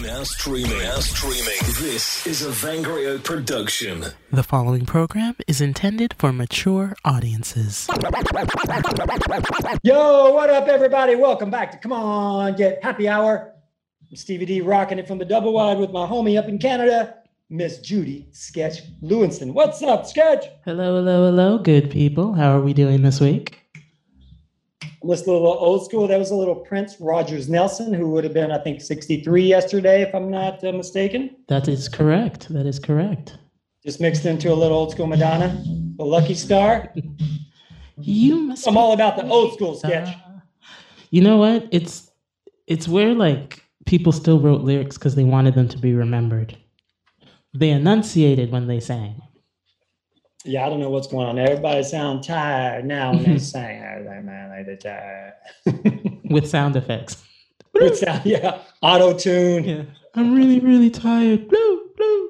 Now streaming. Now streaming. This is a Vangrio production. The following program is intended for mature audiences. Yo, what up, everybody? Welcome back to Come On Get Happy Hour. I'm Stevie D rocking it from the double wide with my homie up in Canada, Miss Judy Sketch Lewinston. What's up, Sketch? Hello, hello, hello, good people. How are we doing this week? Let's a little old school. That was a little Prince Rogers Nelson, who would have been, I think, 63 yesterday, if I'm not uh, mistaken. That is correct. That is correct. Just mixed into a little old school Madonna, a Lucky Star. You must. I'm all about the old school sketch. You know what? It's it's where like people still wrote lyrics because they wanted them to be remembered. They enunciated when they sang. Yeah, I don't know what's going on. Everybody sound tired now when they sing. I was like, man, they tired. with sound effects. With sound, yeah. Auto tune. Yeah. I'm really, really tired. Blue, blue.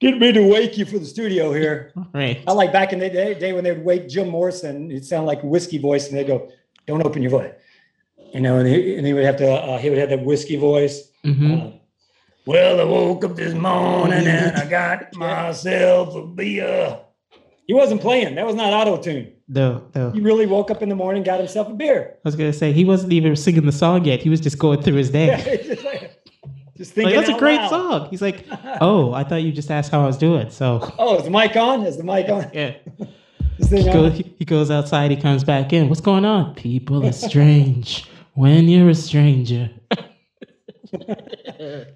Get me to wake you for the studio here. Right. I like back in the day, day when they would wake Jim Morrison, it sounded like whiskey voice, and they'd go, "Don't open your voice," you know, and he, and he would have to, uh, he would have that whiskey voice. hmm Uh, well, I woke up this morning and I got myself a beer. He wasn't playing. That was not auto tune. No, no. He really woke up in the morning, got himself a beer. I was gonna say he wasn't even singing the song yet. He was just going through his day. just, like- just Like, thinking that's a great loud. song. He's like, oh, I thought you just asked how I was doing. So Oh, is the mic on? Is the mic on? yeah, he, on? goes, he goes outside. He comes back in. What's going on? People are strange when you're a stranger.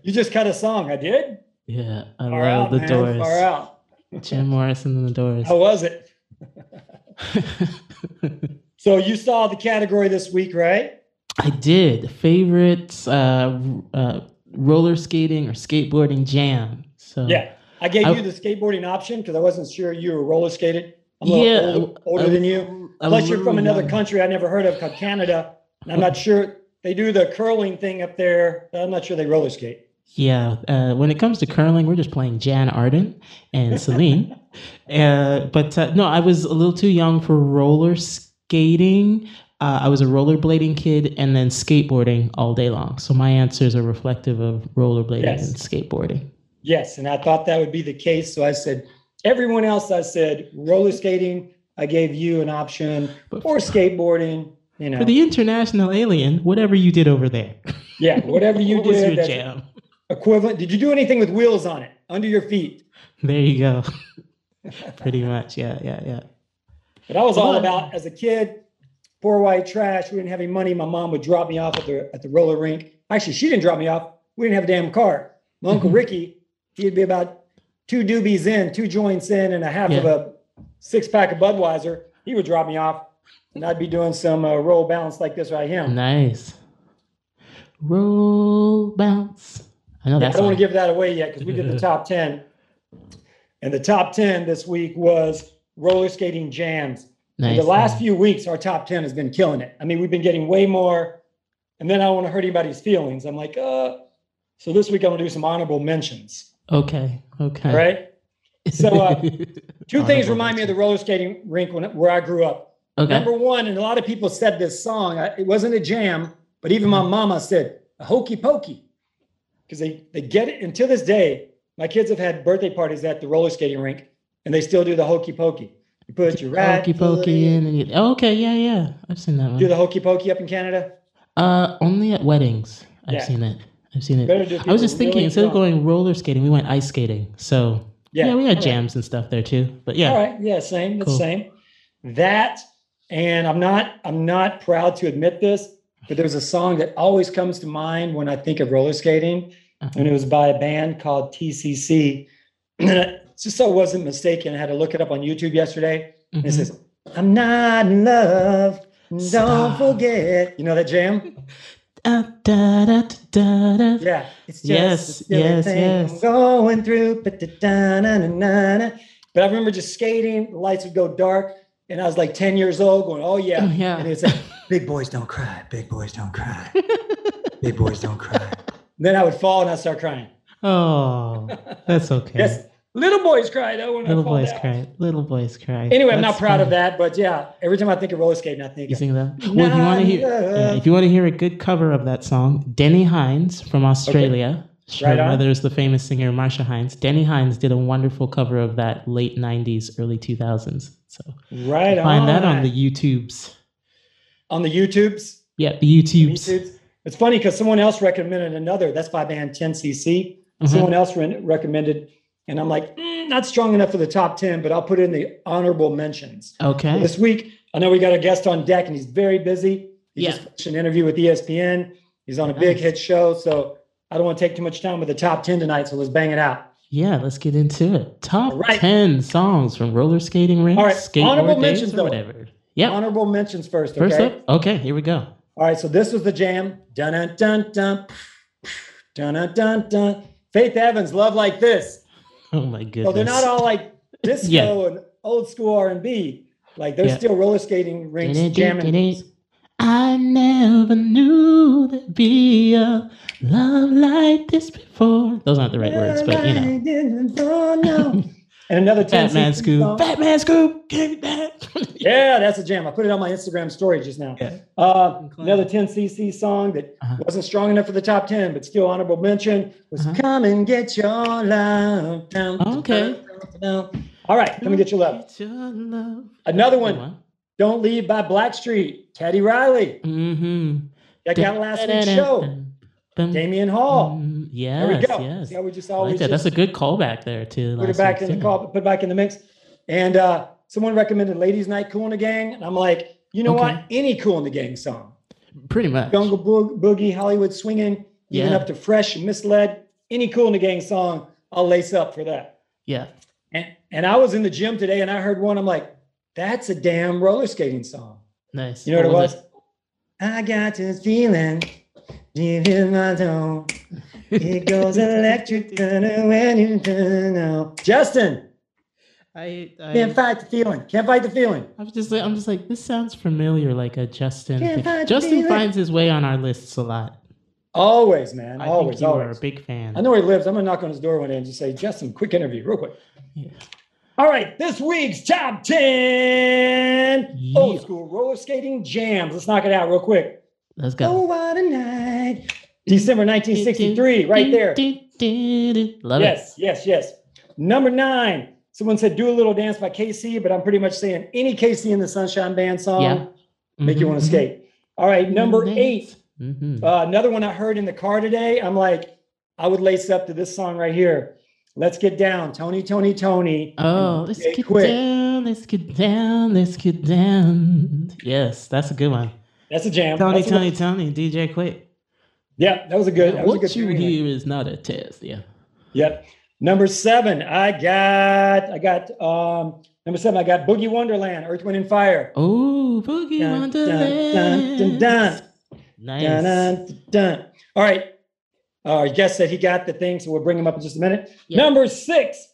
You just cut a song. I did. Yeah, I Far love out, the man. Doors. Far out. Jim Morrison and the Doors. How was it? So you saw the category this week, right? I did favorites, uh, uh, roller skating or skateboarding jam. So Yeah. I gave I- you the skateboarding option because I wasn't sure you were roller skated. I'm a little Yeah, older, older a- than you. a Plus, you're from another country I never heard of called Canada. And I'm not sure they do the curling thing up there. I'm not sure they roller skate. Yeah, uh, when it comes to curling, we're just playing Jann Arden and Celine. uh, but uh, no, I was a little too young for roller skating. Uh, I was a rollerblading kid and then skateboarding all day long. So my answers are reflective of rollerblading Yes. and skateboarding. Yes, and I thought that would be the case. So I said, everyone else, I said roller skating. I gave you an option But or skateboarding. You know, For the international alien, whatever you did over there, yeah, whatever you what was did. your that's jam? Equivalent. Did you do anything with wheels on it under your feet? There you go. Pretty much, yeah, yeah, yeah. But I was all about as a kid, poor white trash. We didn't have any money. My mom would drop me off at the at the roller rink. Actually, she didn't drop me off. We didn't have a damn car. My uncle Mhm. Ricky, he'd be about two doobies in, two joints in, and a half of a six pack of Budweiser. He would drop me off, and I'd be doing some uh, roll bounce like this right here. Nice. Roll bounce. I know Yeah, I don't want to give that away yet because we did the top 10. And the top 10 this week was roller skating jams. Nice. the last few weeks, our top 10 has been killing it. I mean, we've been getting way more. And then I don't want to hurt anybody's feelings. I'm like, uh, so this week I'm going to do some honorable mentions. Okay. Okay. All right. So, uh, Two things Honorable remind me of the roller skating rink when, where I grew up. Okay. Number one, and a lot of people said this song, it wasn't a jam, but even my mama said, a hokey pokey. Because they, they get it. And to this day, my kids have had birthday parties at the roller skating rink, and they still do the hokey pokey. You put your right Pokey foot pokey in and you, oh, okay, yeah, yeah. I've seen that one. Do the hokey pokey up in Canada? Uh, only at weddings. I've Yeah. seen it. I've seen it. Better do I was just thinking really instead of going roller skating, we went ice skating. So yeah, we had all right. jams and stuff there too. But yeah, All right, yeah, same, the same. That, and I'm not, I'm not proud to admit this, but there's a song that always comes to mind when I think of roller skating, Uh-huh. and it was by a band called 10cc. And just so I wasn't mistaken, I had to look it up on YouTube yesterday. And it Mhm. says, "I'm not in love, don't forget." You know that jam? Uh, da, da, da, da, da. Yeah, it's just Yes, yes, yes. I'm going through. But but I remember just skating. The lights would go dark, and I was like ten years old, going, "Oh yeah, Oh, yeah. And it's like, "Big boys don't cry. Big boys don't cry. Big boys don't cry." then I would fall and I would start crying. Oh, that's okay. Yes, Little boys cry though when Little I fall boys down. cry. Little boys cry. Anyway, I'm not That's proud of that, but yeah, every time I think of roller skating, I think You of, sing that? Well, if you want to hear, yeah, if you want to hear a good cover of that song, Deni Hines from Australia. Her Right on. mother is the famous singer Marcia Hines. Deni Hines did a wonderful cover of that late '90s, early 2000s. So right on. find that on the YouTubes. On the YouTubes. Yeah, the YouTubes. YouTubes. It's funny because someone else recommended another. That's by band 10cc. Mhm. Someone else re- recommended, and I'm like, "Mm, not strong enough for the top 10, but I'll put it in the honorable mentions. Okay. This week, I know we got a guest on deck, and he's very busy. He Yeah. just finished an interview with ESPN. He's on a big hit show, so I don't want to take too much time with the top 10 tonight. So let's bang it out. Yeah, let's get into it. Top right. 10 songs from roller skating rinks, All right, skateboard honorable days, mentions, or though. Yep. Honorable mentions first. First okay? up. Okay, here we go. All right, so this was the jam. Dun dun dun dun dun dun dun dun. Faith Evans, "Love Like This." Oh my goodness. So they're not all like disco Yeah. and old school R and B. Like they're Yeah. still roller skating rinks jamming. I never knew there'd be a love like this before. Those aren't the right words, but you know. and another 10 Batman Scoop. song. Batman Scoop. Give me that. Yeah, that's a jam. I put it on my Instagram story just now. Yeah. Uh, another 10cc song that Uh-huh. wasn't strong enough for the top 10, but still honorable mention was Uh-huh. Come and Get Your Love. Down, Okay. down. All right, Come and Get Your Love. Get your love. Another one. Don't Leave by Blackstreet. Teddy Riley. Mm-hmm. That got last week's show. Damion Hall. Mm, There we go. yes. See how we just I always like that. That's a good callback there too. put it back in the call, put it back in the mix. And uh, someone recommended Ladies Night Kool and the Gang. And I'm like, you know Okay. what? Any Kool and the Gang song. Pretty much. Jungle Boog- Boogie, Hollywood Swinging, even Yeah. up to Fresh Misled. Any Kool and the Gang song, I'll lace up for that. Yeah. And, and I was in the gym today and I heard one. I'm like, that's a damn roller skating song. Nice. You know what, it was? it? I got this feeling deep in my zone. It goes electric when you turn out. Justin, I, can't fight the feeling. Can't fight the feeling. I was just like, I'm just like, this sounds familiar, like a Justin. Can't thing. fight the Justin finds his way on our lists a lot. Always, man. I always, think you are a big fan. I know where he lives. I'm gonna knock on his door one day and just say, Justin, quick interview, real quick. Yeah. All right, this week's top 10 Yeah. old school roller skating jams. Let's knock it out real quick. Let's go. Oh, what a night. December 1963, right there. Love yes, yes, yes. Number nine. Someone said "Do a Little Dance" by KC, but I'm pretty much saying any KC and the Sunshine Band song Yeah. it. make you want to skate. All right, number eight. Mm-hmm. Uh, another one I heard in the car today. I'm like, I would lace up to this song right here. Let's get down, Tony, Tony, Tony. Oh, let's get Quik. down, let's get down, let's get down. Yes, that's a good one. That's a jam. Tony, That's Tony, Tony, DJ Quik. Yeah, that was a good. That was a what good. you hear is not a test. Yeah. Yep. Number seven, I got, I got, um, number seven, I got Boogie Wonderland, Earth, Wind, and Fire. Oh, Boogie Dun, dun, dun, Wonderland. dun, dun. Nice. Dun, dun, dun. All right. Our guest said he got the thing, so we'll bring him up in just a minute. Yeah. Number six,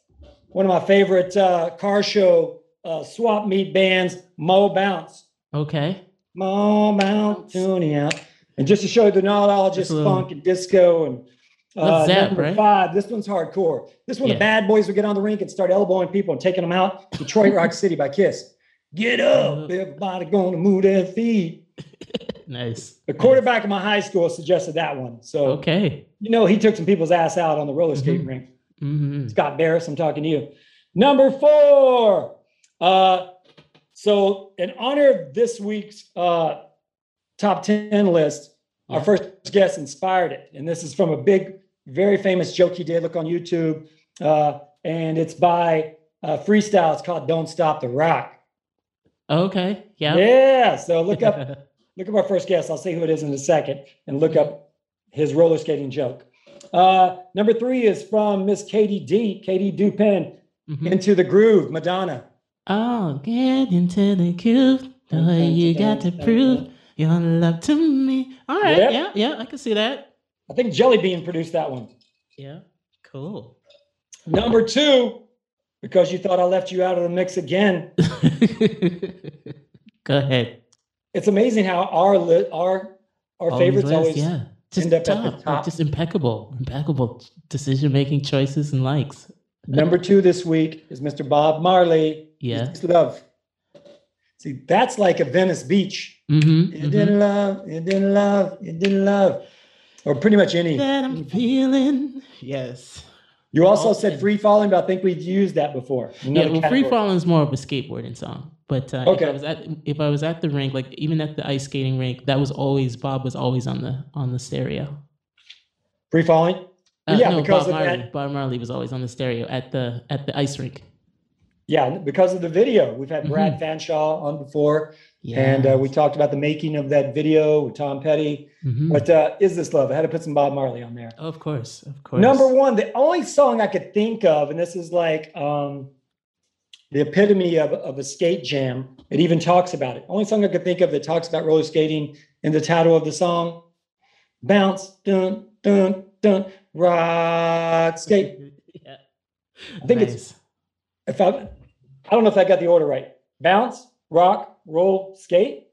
one of my favorite uh, car show uh, swap meet bands, Mo Bounce. Okay. Mo Bounce, tuning out. And just to show you, they're not all just little- funk and disco and uh, number right? five. This one's hardcore. This one, Yeah. the bad boys would get on the rink and start elbowing people and taking them out. Detroit Rock City by Kiss. Get up, Uh, everybody gonna move their feet. Nice. The quarterback of my high school suggested that one. So Okay. you know he took some people's ass out on the roller skating Mhm. rink. hmm Scott Barris, I'm talking to you. Number four. Uh, so in honor of this week's uh, top 10 list, our first guest inspired it. And this is from a big, very famous joke he did. Look on YouTube. Uh, and it's by uh, Freestyle. It's called Don't Stop the Rock. Okay. Yeah. Yeah. So look up look up our first guest. I'll see who it is in a second and look up his roller skating joke. Uh, number three is from Miss Katie D, Katie Dupin, Mhm. Into the Groove, Madonna. Oh, get into the groove. The way you got to prove your love to me. All right. Yep. Yeah. Yeah. I can see that. I think Jelly Bean produced that one. Yeah. Cool. Number two, because you thought I left you out of the mix again. Go ahead. It's amazing how our li- our our favorites lists, always yeah. Just end up at the top. just impeccable, impeccable decision making choices and likes. Number two this week is Mr. Bob Marley. Yeah. It's love. See, that's like a Venice Beach. Mm-hmm. You didn't love, you didn't love, you didn't love. Or pretty much any. That I'm feeling. Yes. You also said free falling, but I think we've used that before. Yeah, Another well, Free. Falling is more of a skateboarding song. But uh, if Okay. I was at if I was at the rink, like even at the ice skating rink, that was always Bob was always on the on the stereo. Free falling. Uh, Yeah, no, because Bob of Marley. that- Bob Marley was always on the stereo at the at the ice rink. Yeah, because of the video. We've had Brad Mm-hmm. Fanshaw on before, Yeah. and uh, we talked about the making of that video with Tom Petty. Mhm. But uh, is this love? I had to put some Bob Marley on there. of course, of course. Number one, the only song I could think of, and this is like um, the epitome of, of a skate jam. It even talks about it. Only song I could think of that talks about roller skating in the title of the song. Bounce, dun, dun, dun, rock, skate. yeah. I think it's if I, I don't know if I got the order right. Bounce, rock, roll, skate.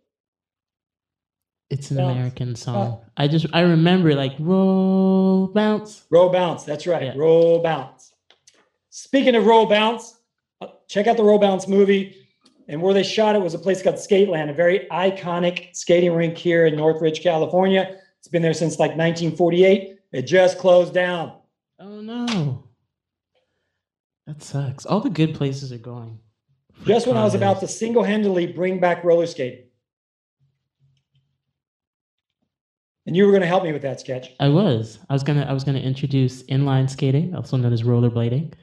It's an bounce, American song. I just I remember like roll bounce. Roll bounce. That's right. Yeah. Roll bounce. Speaking of roll bounce, uh, check out the roll bounce movie. And where they shot it was a place called Skateland, a very iconic skating rink here in Northridge, California. It's been there since like 1948. It just closed down. Oh no. That sucks. All the good places are going. Just when I was about to single handedly bring back roller skating. And you were going to help me with that sketch. I was. I was gonna I was gonna introduce inline skating, also known as rollerblading.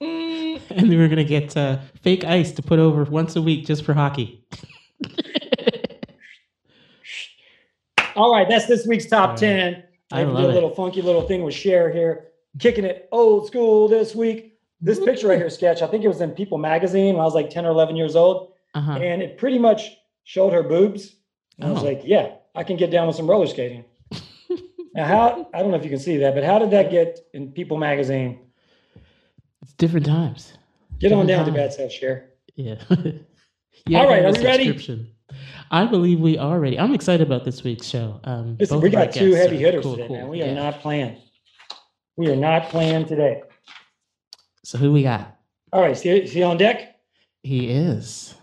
and we were gonna get uh, fake ice to put over once a week just for hockey. All right, that's this week's top right. 10. I, I did a it. little funky little thing with Cher here, kicking it old school this week. This picture right here, sketch, I think it was in People magazine when I was like 10 or 11 years old. Uh-huh. And it pretty much showed her boobs. And I was Oh. like, yeah, I can get down with some roller skating. now, how, I don't know if you can see that, but how did that get in People magazine? It's different times. Get on down to Mhm. bad self, Cher. Yeah. All right, are we ready? I believe we are ready. I'm excited about this week's show. Um, Listen, we got two heavy hitters cool, today, cool. man. We Yeah. are not playing. We are not playing today. So who we got? All right, see, is he on deck? He is.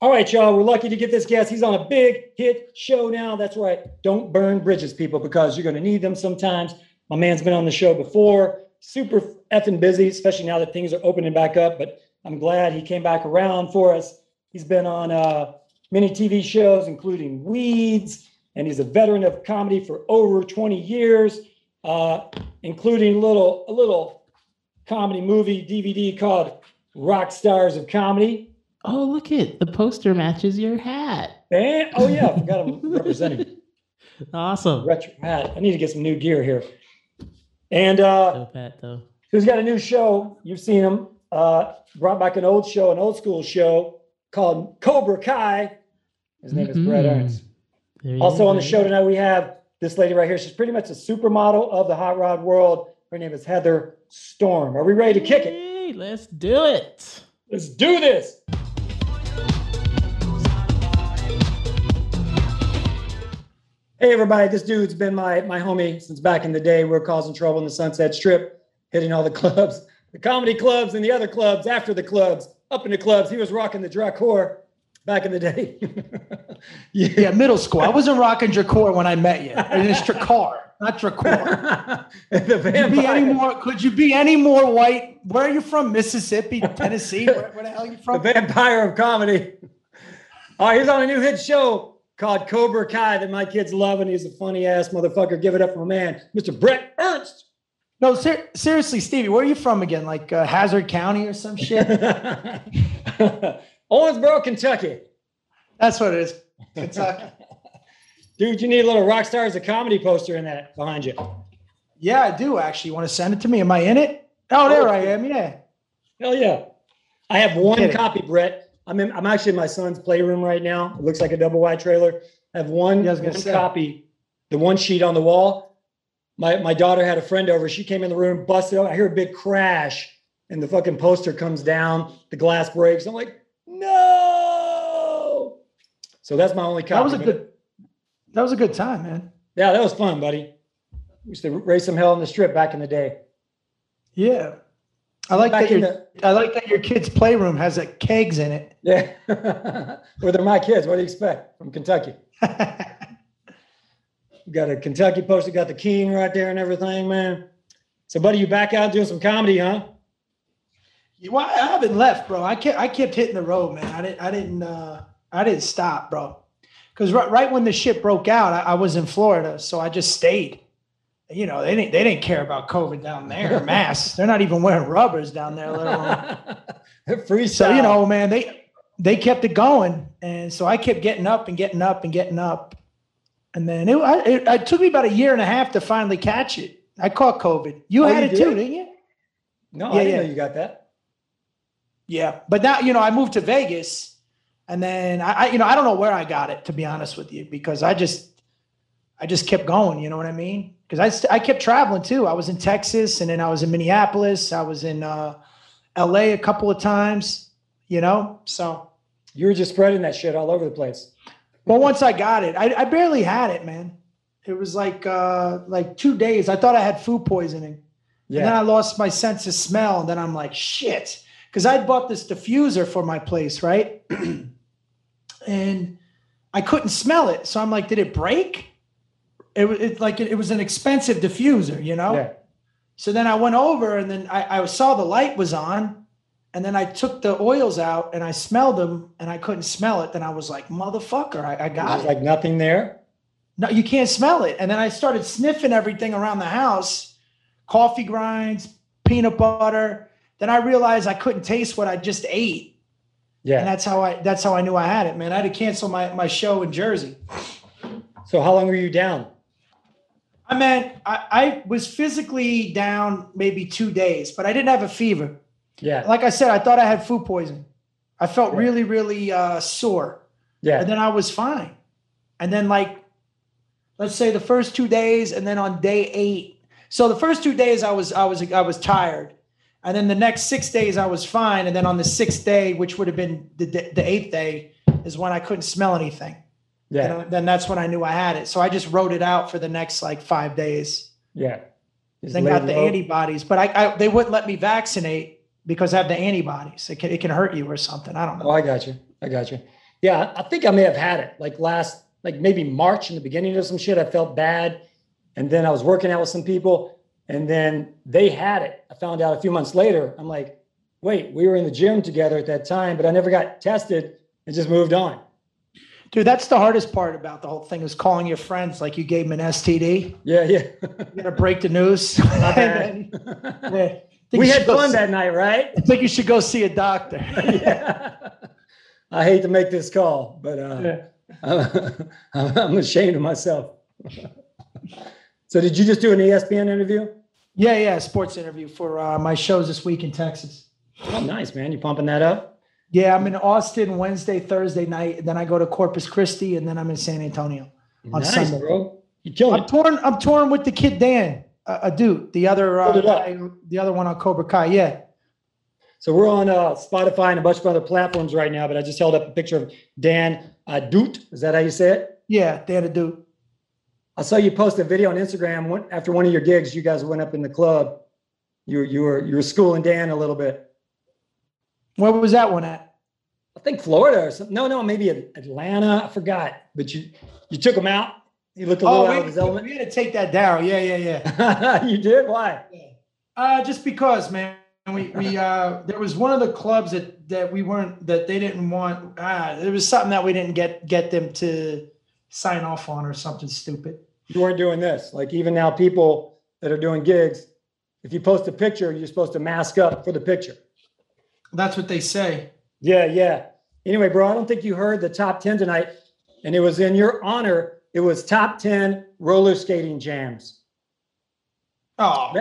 All right, y'all. We're lucky to get this guest. He's on a big hit show now. That's right. Don't burn bridges, people, because you're going to need them sometimes. My man's been on the show before. Super effing busy, especially now that things are opening back up. But I'm glad he came back around for us. He's been on uh, many TV shows, including Weeds, and he's a veteran of comedy for over 20 years, uh, including little a little comedy movie DVD called Rock Stars of Comedy. Oh, look it. The poster matches your hat. And, oh yeah, I forgot I'm representing Awesome. retro hat. I need to get some new gear here. And uh, hat though. who's got a new show? You've seen him. Uh, brought back an old show, an old school show called Cobra Kai. His name is Brett. Ernst. Also is, on the show tonight, we have this lady right here. She's pretty much a supermodel of the hot rod world. Her name is Heather Storm. Are we ready to kick it? Hey, let's do it. Let's do this. Hey everybody, this dude's been my my homie since back in the day. We are causing trouble in the Sunset Strip, hitting all the clubs, the comedy clubs, and the other clubs after the clubs, up in the clubs. He was rocking the Dracor back in the day. Yeah, middle school. I wasn't rocking Dracor when I met you. And it's Drakkar, not the Could you, be any more, could you be any more white? Where are you from? Mississippi, Tennessee? Where, where the hell are you from? the vampire of comedy. All right, he's on a new hit show called Cobra Kai that my kids love, and he's a funny ass motherfucker. Give it up for my man, Mr. Brett Ernst. No, ser- seriously, Stevie, where are you from again? Like uh, Hazzard County or some shit? Owensboro, Kentucky. That's what it is. Kentucky. Dude, you need a little rock stars a comedy poster in that behind you. Yeah, I do actually. You want to send it to me? Am I in it? Oh, there I am. Yeah. Hell yeah. I have one copy, Brett. I'm in, I'm actually in my son's playroom right now. It looks like a double wide trailer. I have one, Yeah, I one copy, the one sheet on the wall. My my daughter had a friend over. She came in the room, busted out. I hear a big crash, and the fucking poster comes down. The glass breaks. I'm like, no. So that's my only copy. That was a good that was a good time, man. Yeah, that was fun, buddy. We used to raise some hell in the strip back in the day. Yeah. I like Back that your the- I like that your kid's playroom has a kegs in it. Yeah. well, they're my kids. What do you expect from Kentucky? Got a Kentucky poster, got the king right there and everything, man. So, buddy, you back out doing some comedy, huh? well, I haven't left, bro. I kept I kept hitting the road, man. I didn't I didn't uh I didn't stop, bro. Because right, right when the shit broke out, I, I was in Florida, so I just stayed. You know, they didn't they didn't care about COVID down there, masks. They're not even wearing rubbers down there, let alone Freestyle. So you know, man, they they kept it going, and so I kept getting up and getting up and getting up, and then it, I, it, it took me about a year and a half to finally catch it. I caught COVID. You Oh, had you it too, did? didn't you? no, Yeah, I didn't yeah. know you got that. Yeah, but now you know I moved to Vegas, and then I, I you know I don't know where I got it to be honest with you because I just I just kept going. You know what I mean? Because I st- I kept traveling too. I was in Texas, and then I was in Minneapolis. I was in uh, L.A. a couple of times. You know, so You were just spreading that shit all over the place. Well, once I got it, I, I barely had it, man. It was like uh, like two days. I thought I had food poisoning, and then I lost my sense of smell. And then I'm like, shit, because I'd bought this diffuser for my place, right? and I couldn't smell it, so I'm like, did it break? It was it, like it, it was an expensive diffuser, you know. Yeah. So then I went over, and then I, I saw the light was on, and then I took the oils out, and I smelled them, and I couldn't smell it. Then I was like, motherfucker, I, I got it. like nothing there. No, you can't smell it. And then I started sniffing everything around the house coffee grinds, peanut butter. Then I realized I couldn't taste what I just ate. And Yeah. that's how I that's how I knew I had it, man. I had to cancel my, my show in Jersey. So, how long were you down? I meant I, I was physically down maybe two days, but I didn't have a fever. Yeah. Like I said, I thought I had food poisoning. I felt Yeah. really, really uh, sore. Yeah. and then I was fine. And then like, let's say the first two days, and then on day eight. So the first two days I was I was I was tired, and then the next six days I was fine. And then on the sixth day, which would have been the the eighth day, is when I couldn't smell anything. Yeah. And then that's when I knew I had it. So I just wrote it out for the next like five days. Yeah. Just Then got the low. antibodies, but I, I they wouldn't let me vaccinate because I have the antibodies. It can it can hurt you or something. I don't know. Oh, I got you. I got you. Yeah, I think I may have had it like last, like maybe March in the beginning of some shit. I felt bad. And then I was working out with some people and then they had it. I found out a few months later. I'm like, wait, we were in the gym together at that time, but I never got tested and just moved on. Dude, that's the hardest part about the whole thing is calling your friends like you gave them an STD. Yeah, yeah. You're gonna break the news. Then- yeah. We had fun see- that night, right? I think you should go see a doctor. yeah. I hate to make this call, but uh, I'm ashamed of myself. so, did you just do an ESPN interview? Yeah, yeah, sports interview for uh, my shows this week in Texas. Oh, nice, man. You pumping that up? Yeah, I'm in Austin Wednesday, Thursday night, then I go to Corpus Christi, and then I'm in San Antonio. On nice, Sunday. bro. You killing I'm torn. I'm torn with the kid Dan, uh, a dude, the other, uh, Hold it up. guy, the other one on Cobra Kai. Yeah, So we're on uh, Spotify and a bunch of other platforms right now, but I just held up a picture of Dan Adut. Is that how you say it? yeah, Dan, a dude. I saw you post a video on Instagram after one of your gigs. You guys went up in the club. You were you were you were schooling Dan a little bit. Where was that one at? I think Florida or something. No, no, maybe Atlanta. I forgot. But you you took him out. He looked a little out of his Oh, element. we had to take that down. Yeah, yeah, yeah. you did? Why? Uh, just because, man. We we uh there was one of the clubs that that we weren't that they didn't want. Ah, there was something that we didn't get get them to sign off on or something stupid. You weren't doing this. Like even now, people that are doing gigs, if you post a picture, you're supposed to mask up for the picture. That's what they say. Yeah, yeah. Anyway, bro, I don't think you heard the top 10 tonight. And it was in your honor. It was top 10 roller skating jams. Oh,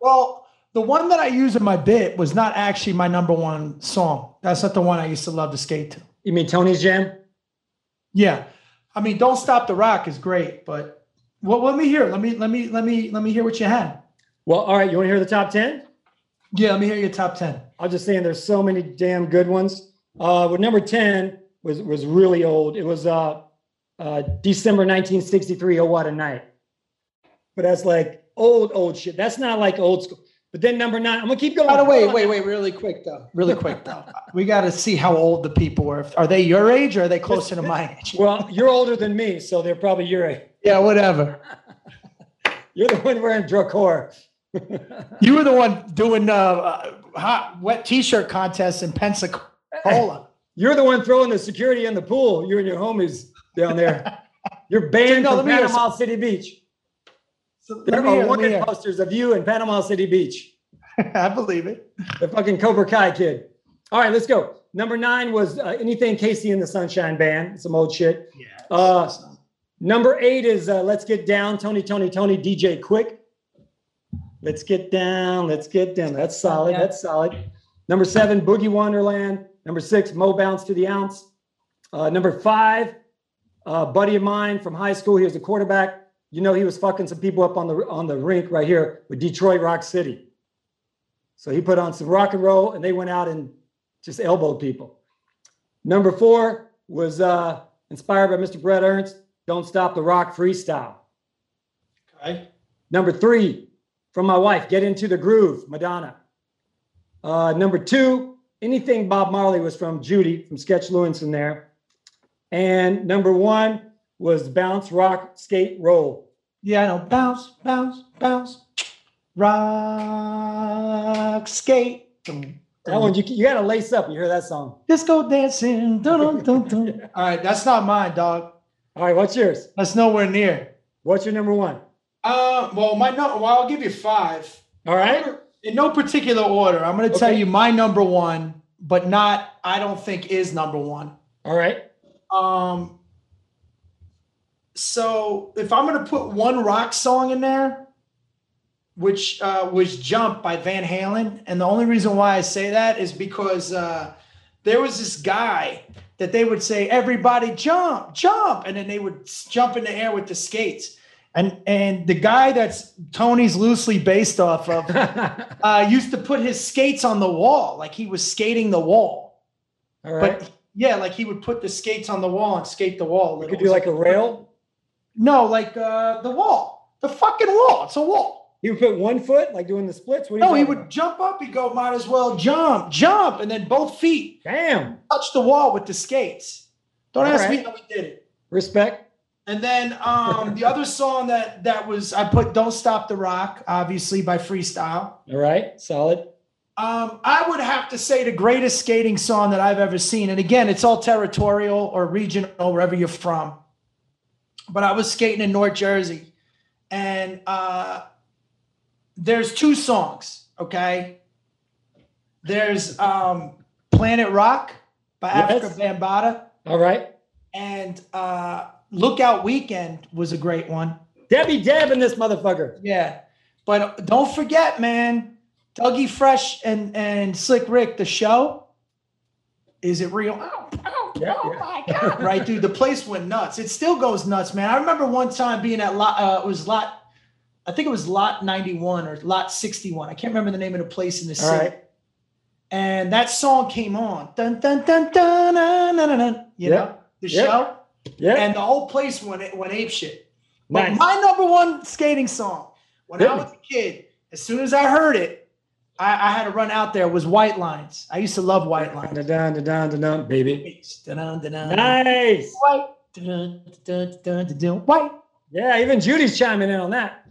well, the one that I use in my bit was not actually my number one song. That's not the one I used to love to skate to. You mean Tony's jam? Yeah, I mean, "Don't Stop the Rock" is great, but well, let me hear. Let me let me let me let me hear what you had. Well, all right. You want to hear the top 10? Yeah, let me hear your top ten. I'm just saying there's so many damn good ones. Uh, but number 10 was, was really old. It was uh, uh, December 1963, Oh What a Night. But that's like old, old shit. That's not like old school. But then number nine, I'm gonna keep going. By the way, wait, wait, really quick though. Really quick though. We got to see how old the people were. Are they your age or are they closer to my age? Well, you're older than me, so they're probably your age. Yeah, whatever. You're the one wearing Dracor. You were the one doing uh, uh hot wet t-shirt contests in Pensacola. You're the one throwing the security in the pool. You and your homies down there. You're banned No, from Panama City Beach. So There are hear- let me wanted hear. posters of you in Panama City Beach. I believe it. The fucking Cobra Kai kid. All right, let's go. Number nine was uh, anything KC and the Sunshine Band. Some old shit. Yeah. Uh, Number eight is uh, Let's Get Down, Tony, Tony, Tony, DJ Quik. Let's get down, let's get down. That's solid. Yeah. That's solid. Number seven, Boogie Wonderland. Number six, Mo Bounce to the Ounce. Uh, number five, uh, buddy of mine from high school. He was a quarterback. You know, he was fucking some people up on the on the rink right here with Detroit Rock City. So he put on some rock and roll, and they went out and just elbowed people. Number four was uh, inspired by Mr. Brett Ernst. Don't Stop the Rock Freestyle. Okay. Number three, from my wife, Get Into the Groove, Madonna. Uh, number two, anything Bob Marley was from Judy, from Sketch Lewinson there. And number one was Bounce, Rock, Skate, Roll. Yeah, I know. Bounce, bounce, bounce. Rock, skate. That one, you, you got to lace up. You hear that song. Disco dancing. Dun, dun, dun. All right, that's not mine, dog. All right, what's yours? That's nowhere near. What's your number one? Uh, well, my no, well, I'll give you five. All right. In no particular order. I'm going to tell you my number one, but not, I don't think is number one. All right. Um, so if I'm going to put one rock song in there, which uh, was Jump by Van Halen. And the only reason why I say that is because uh, there was this guy that they would say, everybody jump, jump. And then they would jump in the air with the skates. And, and the guy that's Tony's loosely based off of uh, used to put his skates on the wall, like he was skating the wall. All right. But yeah, like he would put the skates on the wall and skate the wall. you could do like a rail. No, like uh, the wall, the fucking wall. It's a wall. He would put one foot, like doing the splits. What you No, he would jump up. He'd go, might as well jump, jump, and then both feet? Damn. touch the wall with the skates. Don't All ask me how he did it. Respect. And then um, the other song that that was I put "Don't Stop the Rock," obviously by Freestyle. All right. Solid. Um, I would have to say the greatest skating song that I've ever seen. And again, it's all territorial or regional, wherever you're from. But I was skating in North Jersey, and uh, there's two songs. Okay, there's um, "Planet Rock" by Yes. Afrika Bambaataa, All right. and uh, "Lookout Weekend" was a great one. Debbie Deb in this motherfucker. Yeah. But don't forget, man, Dougie Fresh and, and Slick Rick, the show. Is it real? Yeah, oh yeah. my God. right, dude. The place went nuts. It still goes nuts, man. I remember one time being at lot, uh, it was lot, I think it was lot 91 or lot 61. I can't remember the name of the place in the city. right. And that song came on. Dun, dun, dun, dun, dun, dun, dun, you Yeah. know, the Yeah. show. Yeah. And the whole place went, went ape shit. But nice. my number one skating song, when Hit I was a kid, as soon as I heard it, I, I, had to run out there was White Lines. I used to love White Lines. Da da da da da-dun, baby. Da da da da. Nice. White. Da da da-dun, da da-dun, white. Yeah, even Judy's chiming in on that.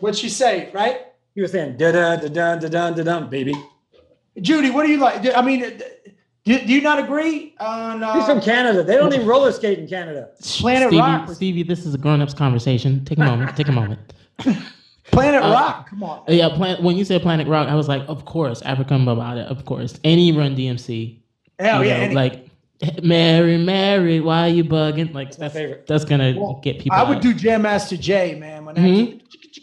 What'd she say, right? He was saying, da da da-dun, da-dun, da-dun, baby. Judy, what do you like? I mean, do, do you not agree? Uh. He's from Canada. They don't even roller skate in Canada. Planet Stevie, Rock. Stevie, this is a grown-ups conversation. Take a moment. take a moment. Planet Uh, Rock? Come on. Yeah, plan- when you said Planet Rock, I was like, of course, African Bambaataa, of course. Any Run DMC. Hell yeah. know, any- like Mary, Mary, why are you bugging? Like my that's favorite. That's gonna Well, get people. I would out. do Jam Master Jay, man. When Mhm.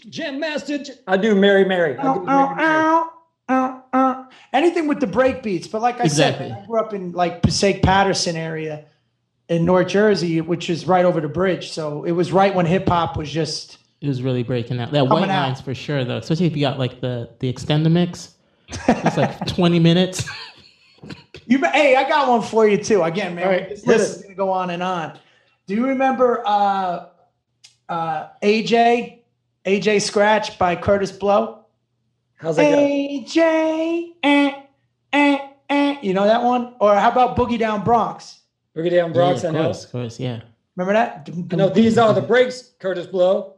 Jam Master. J- I do Mary Mary. I do Ow, Mary Mary. ow, ow, ow, ow. Anything with the break beats. But like I Exactly. said, man, I grew up in like Passaic Paterson area in North Jersey, which is right over the bridge. So it was right when hip hop was just It was really breaking out. That Coming white out. lines for sure, though. Especially if you got like the the extender mix. It's like 20 minutes. you. Hey, I got one for you too. Again, man, All right, this hit list it. is gonna go on and on. Do you remember uh, uh, AJ AJ Scratch by Kurtis Blow? How's that go? AJ, eh, eh, eh. You know that one? Or how about Boogie Down Bronx? Boogie Down Bronx, yeah, I of know. of course, yeah. Remember that? I know these are the breaks, Kurtis Blow.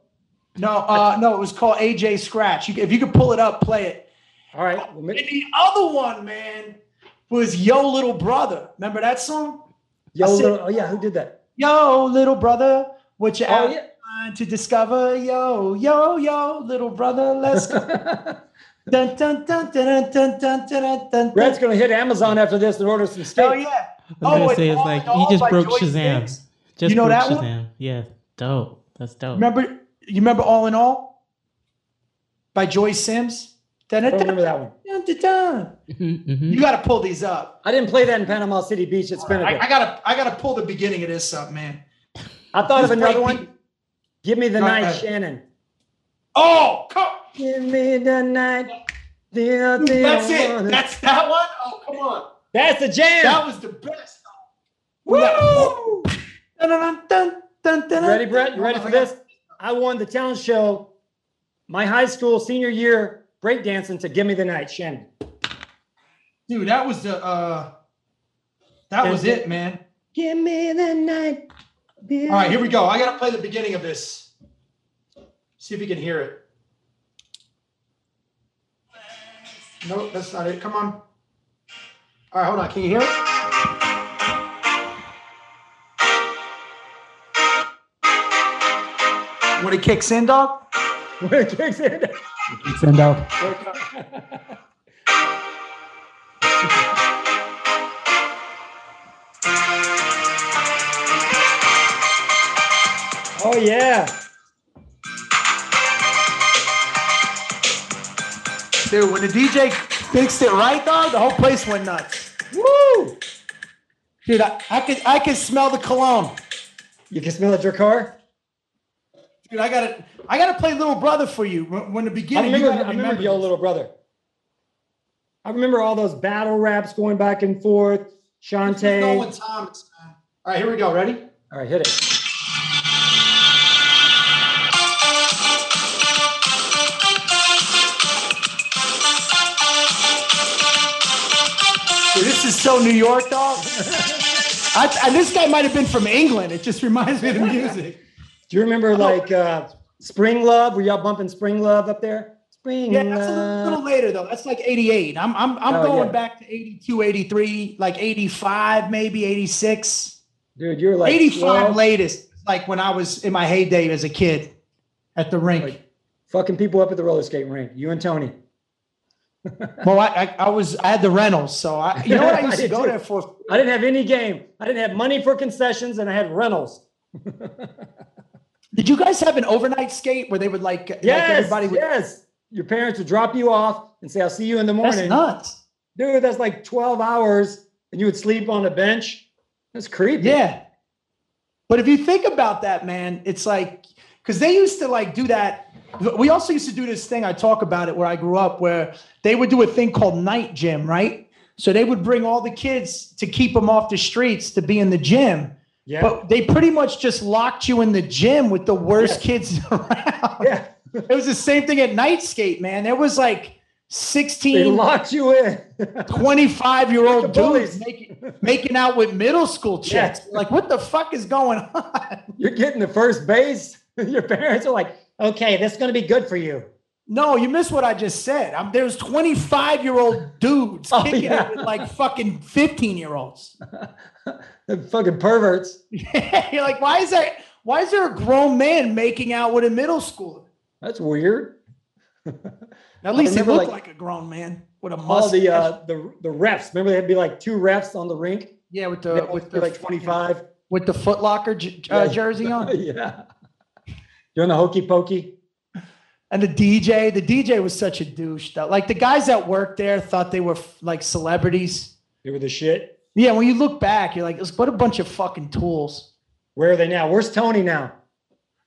No, uh, no, it was called AJ Scratch. You, if you could pull it up, play it. All right. Well, And the other one, man, was Yo Little Brother. Remember that song? Yo, said- little, oh yeah, who did that? Yo, little brother, what you Oh out yeah. trying to discover? Yo, yo, yo, little brother, let's go. dun, dun, dun, dun, dun, dun, dun, dun, dun, Brad's gonna hit Amazon after this and order some steak. Oh yeah. I was gonna and say it's All like he just broke Joyce Shazam. Biggs. Just You know broke that one? Shazam. Yeah, dope. That's dope. Remember, you remember All in All by Joyce Sims? I don't remember that one. dun, dun, dun. Mhm, mhm. You got to pull these up. I didn't play that in Panama City Beach at Spinnaker. I, I gotta, I gotta pull the beginning of this up, man. I thought of another one. beat- Give me the Go night. Shannon. Oh, come. Give me the night. The other That's it. That's that one. Oh, come on. That's the jam. That was the best. Woo! Dun, dun, dun, dun, dun, Ready. Brett? You ready for this? I won the talent show, my high school senior year breakdancing to Give Me the Night, Shannon. Dude, that was the uh that was it, man. Give me the night. All right, here we go. I gotta play the beginning of this. See if you can hear it. No, that's not it. Come on. All right, hold on. Can you hear it? When it kicks in, dog? When it kicks in. Send dog. Oh, yeah. Dude, when the DJ fixed it right, dog, the whole place went nuts. Woo! Dude, I, I could I could smell the cologne. You can smell it your car? Dude, I gotta I gotta play little brother for you. When the I beginning, remember, you I remember remember Yo. Little Brother. I remember all those battle raps going back and forth. Shantae. Nolan Thomas, man. All right, here we go. Ready? All right, hit it. This is so New York, dog. I, and this guy might have been from England. It just reminds me of the music. Do you remember like uh, Spring Love? Were y'all bumping Spring Love up there? Spring Yeah, that's a little later though. That's like 88. I'm I'm I'm Oh, going yeah. back to 82, 83, like 85, maybe 86. Dude, you're like 85 12, latest, like when I was in my heyday as a kid at the rink. Like- fucking people up at the roller skating rink. You and Tony. well, I, I I was I had the rentals, so I you know what I I used to go too. there for. I didn't have any game. I didn't have money for concessions, and I had rentals. Did you guys have an overnight skate where they would like, like Yes, everybody would yes. Your parents would drop you off and say, "I'll see you in the That's morning." nuts. Dude, that's like twelve hours, and you would sleep on a bench. That's creepy. Yeah. But if you think about that, man, it's like because they used to like do that. We also used to do this thing. I talk about it where I grew up, where they would do a thing called night gym, right? So they would bring all the kids to keep them off the streets to be in the gym. Yeah, But they pretty much just locked you in the gym with the worst kids around. yeah. It was the same thing at night skate, man. There was like They 16, locked you in. 25 year old dudes making, making out with middle school chicks. Like, what the fuck is going on? You're getting the first base. Your parents are like, "Okay, this is going to be good for you." No, you missed what I just said. I'm, there's 25 year old dudes Oh, kicking yeah. it with like fucking 15 year olds. Fucking perverts. You're like, why is that? Why is there a grown man making out with a middle schooler? That's weird. At least he looked like, like, a grown man with a All the uh, the the refs. Remember, there'd be like two refs on the rink. yeah, with the with the like 25. with the Foot Locker j- uh, jersey on, yeah. Doing the hokey pokey. And the DJ. The DJ was such a douche. Though, like the guys that worked there thought they were f- like celebrities. They were the shit. Yeah, when you look back, you're like, what a bunch of fucking tools. Where are they now? Where's Tony now?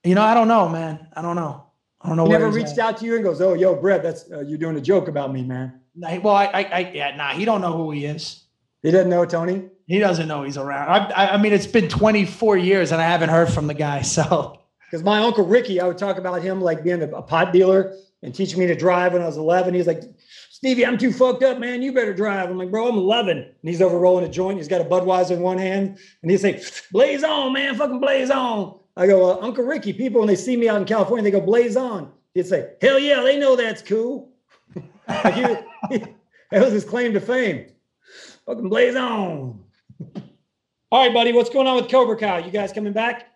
You know, I don't know, man. I don't know. I don't know. He where never reached at. out to you and goes, "Oh, yo, Brett, that's uh, you're doing a joke about me, man." Nah, well, I, I, I, yeah, nah, he don't know who he is. He doesn't know Tony. He doesn't know he's around. I, I, I mean, it's been 24 years and I haven't heard from the guy. So Because my uncle Ricky, I would talk about him like being a, a pot dealer and teaching me to drive when I was 11. He's like, Stevie, I'm too fucked up, man. You better drive. I'm like, bro, I'm 11. And he's over rolling a joint. He's got a Budweiser in one hand. And he'd say, blaze on, man. Fucking blaze on. I go, uh, Uncle Ricky, people, when they see me out in California, they go, blaze on. He'd say, hell yeah, they know that's cool. like he, he, that was his claim to fame. Fucking blaze on. All right, buddy, what's going on with Cobra Kai? You guys coming back?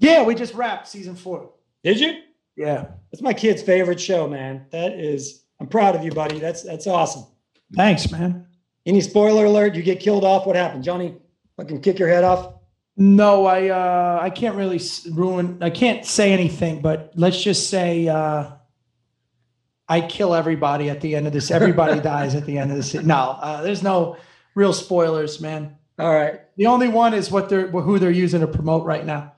Yeah, we just wrapped season four. Did you? Yeah. That's my kid's favorite show, man. That is, I'm proud of you, buddy. That's that's awesome. Thanks, man. Any spoiler alert? You get killed off? What happened, Johnny? Fucking kick your head off? No, I uh I can't really ruin I can't say anything, but let's just say uh I kill everybody at the end of this. Everybody dies at the end of this. No, uh, there's no real spoilers, man. All right, The only one is what they're who they're using to promote right now.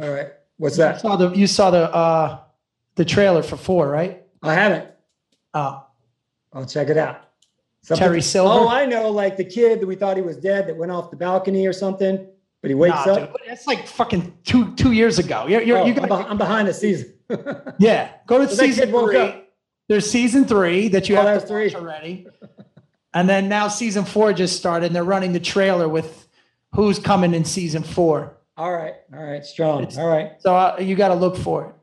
All right. What's that? You saw the you saw the uh the trailer for four, right? I haven't. Oh, I'll check it out. Something- Terry Silver. Oh, I know, like the kid that we thought he was dead that went off the balcony or something, but he wakes Nah, up. dude, that's like fucking two two years ago. You're, you're, Oh, you I'm, got beh- I'm behind the season. yeah. Go to So season three. up. There's season three that you Oh, have to watch already, and then now season four just started. and They're running the trailer with who's coming in season four. All right, all right, strong. It's- All right, So uh, you got to look for it.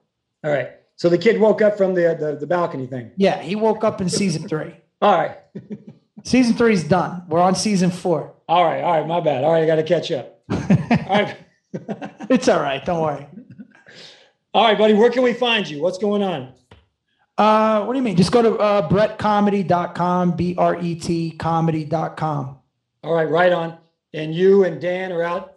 all right. So the kid woke up from the the, the balcony thing. Yeah, he woke up in season three. All right, Season three's done. We're on season four. all right, all right. My bad. All right, I got to catch up. All right. It's all right. Don't worry. All right, buddy. Where can we find you? What's going on? Uh, what do you mean? Just go to uh, brettcomedy.com, B R E T comedy.com. All right, right on. And you and Dan are out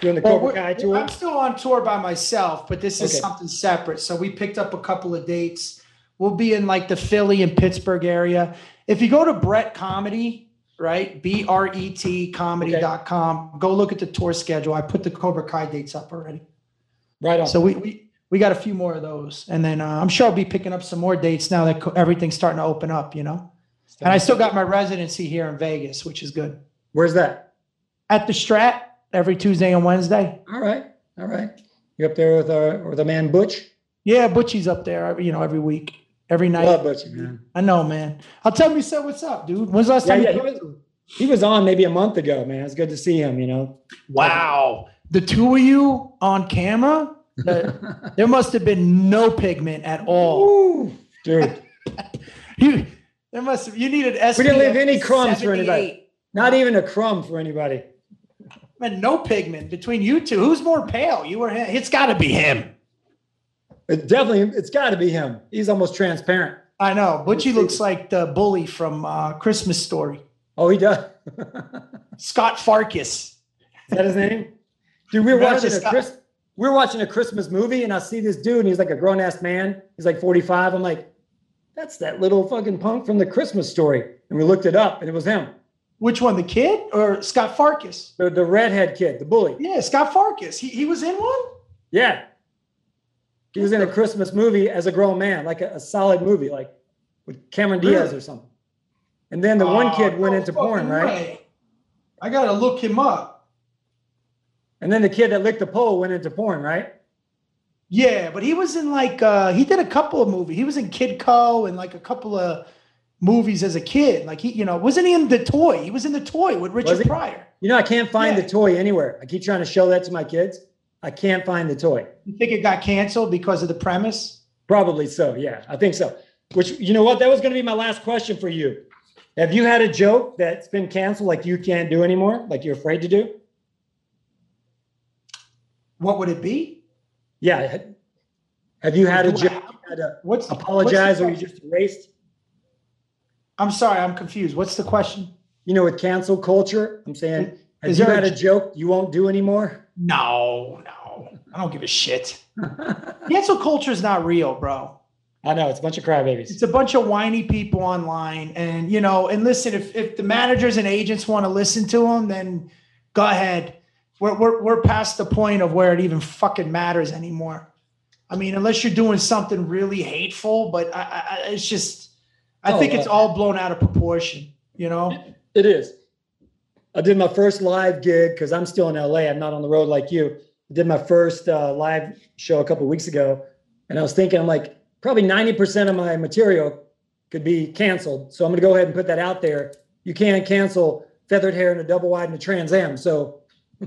doing the Well, Cobra Kai tour. I'm still on tour by myself, but this is Okay. something separate. So we picked up a couple of dates. We'll be in like the Philly and Pittsburgh area. If you go to Brett Comedy, right? B R E T comedy.com, go look at the tour schedule. I put the Cobra Kai dates up already. Right on. So we, we, we got a few more of those. And then uh, I'm sure I'll be picking up some more dates now that co- everything's starting to open up, you know? And I still got my residency here in Vegas, which is good. Where's that? At the Strat every Tuesday and Wednesday. All right, all right. You're up there with our with the man Butch? Yeah, Butchie's up there, every- you know, every week, every night. Love Butch, man. I know, man. I'll tell him you said, what's up, dude? When's the last Yeah, time? yeah. you He was, he was on maybe a month ago, man. It's good to see him. You know. wow, the two of you on camera. the- there must have been no pigment at all. Ooh, dude. You, there must have. You needed SPF. We didn't leave any crumbs for anybody. Not even a crumb for anybody. Man, no pigment between you two. Who's more pale? You or him? It's got to be him. It definitely, it's got to be him. He's almost transparent. I know. Butchie looks like the bully from uh, Christmas Story. Oh, he does. Scut Farkus. Is that his name? Dude, we were Remember watching a Chris. We were watching a Christmas movie, and I see this dude, and he's like a grown ass man. He's like 45. I'm like, that's that little fucking punk from the Christmas story. And we looked it up, and it was him. Which one, the kid or Scut Farkus? The, the redhead kid, the bully. Yeah, Scut Farkus. He, he was in one? Yeah. He was in a Christmas movie as a grown man, like a, a solid movie, like with Cameron Diaz Really? or something. And then the one Oh, kid went no into porn, right? way. I got to look him up. And then the kid that licked the pole went into porn, right? Yeah, but he was in like, uh, he did a couple of movies. He was in Kidco and like a couple of movies as a kid. Like he, you know, wasn't he in The Toy? He was in The Toy with Richard? Pryor. You know, I can't find Yeah. the toy anywhere. I keep trying to show that to my kids. I can't find the toy. You think it got canceled because of the premise? Probably so. Yeah, I think so. Which, you know what? That was going to be my last question for you. Have you had a joke that's been canceled like you can't do anymore, like you're afraid to do? What would it be? Yeah. Have you had a Do joke had What's apologize what's or you just erased? I'm sorry, I'm confused. What's the question? You know, with cancel culture, I'm saying, have Is you there a had a j- joke you won't do anymore? No, no, I don't give a shit. Cancel culture is not real, bro. I know it's a bunch of crybabies. It's a bunch of whiny people online, and you know. And listen, if if the managers and agents want to listen to them, then go ahead. We're we're we're past the point of where it even fucking matters anymore. I mean, unless you're doing something really hateful, but I, I, I- it's just, I Oh, think it's uh, all blown out of proportion. You know? It is. I did my first live gig because I'm still in LA. I'm not on the road like you. I did my first uh, live show a couple weeks ago, and I was thinking, I'm like, probably 90% of my material could be canceled. So I'm going to go ahead and put that out there. You can't cancel feathered hair and a double wide and a Trans Am. So,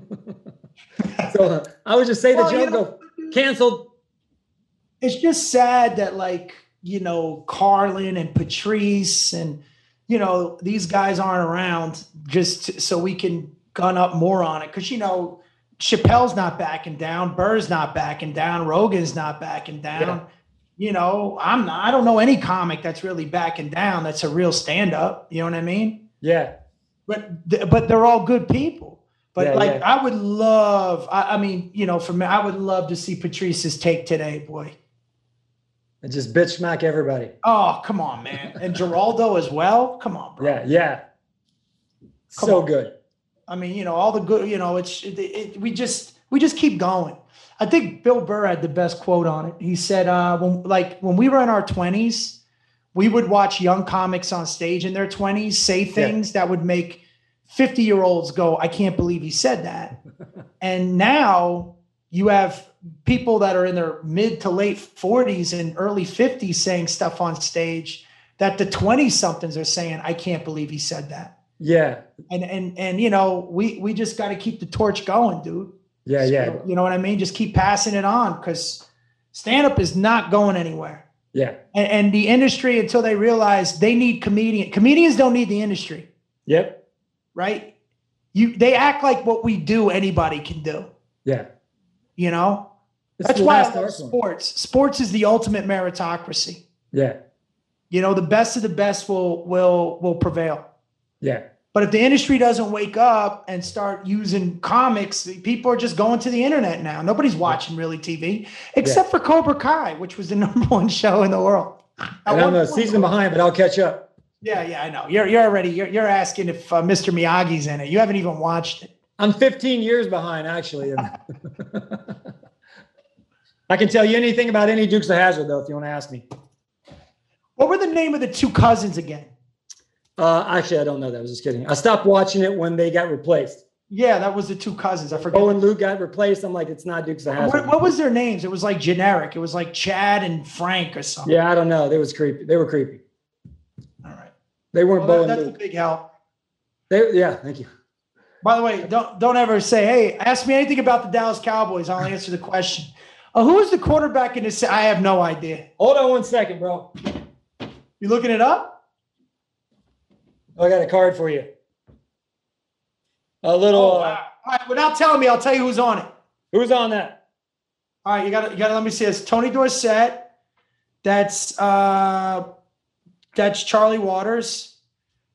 so uh, I would just say the Well, you joke know- of canceled. it's just sad that like you know Carlin and Patrice and you know these guys aren't around just so we can gun up more on it because you know Chappelle's not backing down, Burr's not backing down, Rogan's not backing down. Yeah. You know, I'm not. I don't know any comic that's really backing down. That's a real stand up. You know what I mean? Yeah. But th- but they're all good people. But Yeah, like yeah. I would love. I, I mean, you know, for me, I would love to see Patrice's take today, boy. And just bitch smack everybody. Oh, come on, man. And Geraldo as well. Come on, bro. Yeah. Yeah. Come so on. good. I mean, you know, all the good, you know, it's it, it, we just we just keep going. I think Bill Burr had the best quote on it. He said, uh, when like when we were in our twenties, we would watch young comics on stage in their twenties say things that would make 50 year olds go, I can't believe he said that. and now you have people that are in their mid to late 40s and early 50s saying stuff on stage that the 20 somethings are saying, I can't believe he said that Yeah. and and and you know we we just got to keep the torch going dude Yeah. Yeah. you know what i mean just keep passing it on because stand up is not going anywhere Yeah. and, and the industry until they realize they need comedian comedians don't need the industry Yep. right you they act like what we do anybody can do Yeah. You know It's that's why I love sports sports is the ultimate meritocracy Yeah. you know the best of the best will will will prevail Yeah. But if the industry doesn't wake up and start using comics, people are just going to the internet now. Nobody's watching really TV except for Cobra Kai, which was the number one show in the world. And I'm a season behind, but I'll catch up. Yeah, yeah, I know. You're you're already you're, you're asking if uh, Mr. Miyagi's in it. You haven't even watched it. I'm 15 years behind, actually. I can tell you anything about any Dukes of Hazzard, though, if you want to ask me. What were the name of the two cousins again? Uh, actually, I don't know that. I was just kidding. I stopped watching it when they got replaced. Yeah, that was the two cousins. I forgot. Oh, and Luke got replaced. I'm like, it's not Dukes of Hazzard. what, what was their names? It was like generic. It was like Chad and Frank or something. Yeah, I don't know. They was creepy. They were creepy. All right. They weren't Well, Bo that- and that's a big help. They, yeah, thank you. By the way, don't don't ever say, "Hey, ask me anything about the Dallas Cowboys." I'll answer the question. Uh, who is the quarterback in this? I have no idea. Hold on one second, bro. You looking it up? I got a card for you. A little. Oh, uh, wow. All right. Without telling me, I'll tell you who's on it. who's on that? All right, you got to you got to let me see. It's Tony Dorsett. That's uh, that's Charlie Waters.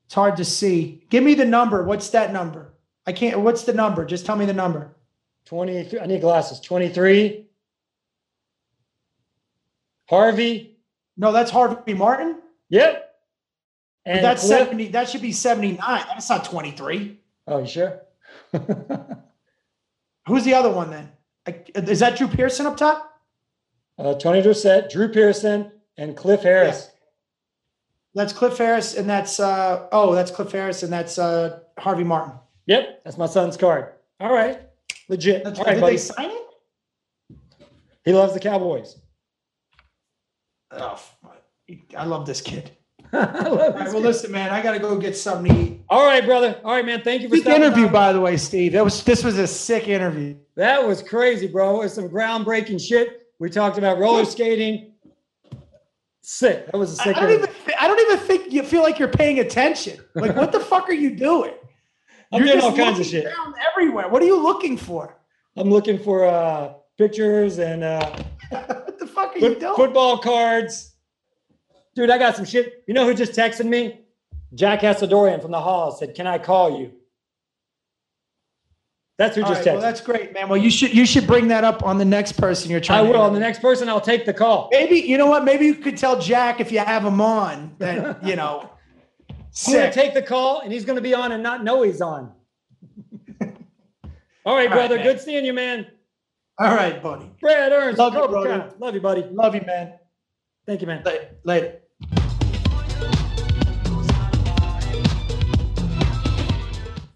It's hard to see. Give me the number. What's that number? I can't. What's the number? Just tell me the number. 23. I need glasses. 23. Harvey. No, that's Harvey Martin. Yep. But that's Cliff. seventy. That should be seventy nine. That's not twenty three. Oh, you sure? Who's the other one then? Is that Drew Pearson up top? uh, Tony Dorsett, Drew Pearson, and Cliff Harris. That's Cliff Harris, and that's uh oh, that's Cliff Harris, and that's uh Harvey Martin. Yep, that's my son's card. All right, legit. That's, All right, did buddy. they sign it? He loves the Cowboys. Oh, I love this kid. I love All right, this well, kid. listen, man, I gotta go get something to eat. All right, brother. All right, man. Thank you for stopping interview, by. by the way, Steve. That was this was a sick interview. That was crazy, bro. It was some groundbreaking shit. We talked about roller skating. Sick. That was a sick. I don't interview. even I don't even think you feel like you're paying attention. Like, what the fuck are you doing? I'm You're doing all kinds of shit. everywhere. What are you looking for? I'm looking for uh, pictures and uh, the fuck are you doing? football cards. Dude, I got some shit. You know who just texted me? Jack Assadourian from the Hall said, "Can I call you?" That's who All just right, texted. well, that's great, man. Well, you should you should bring that up on the next person you're I trying. to will. On the next person, I'll take the call. Maybe you know what? Maybe you could tell Jack if you have him on that you know. I'm gonna take the call, and he's going to be on and not know he's on. All right, All right, brother. man. Good seeing you, man. All right, buddy. Brett Ernst. Love you, Cobra brother. Love you, buddy. Love you, man. Thank you, man. Later. Later.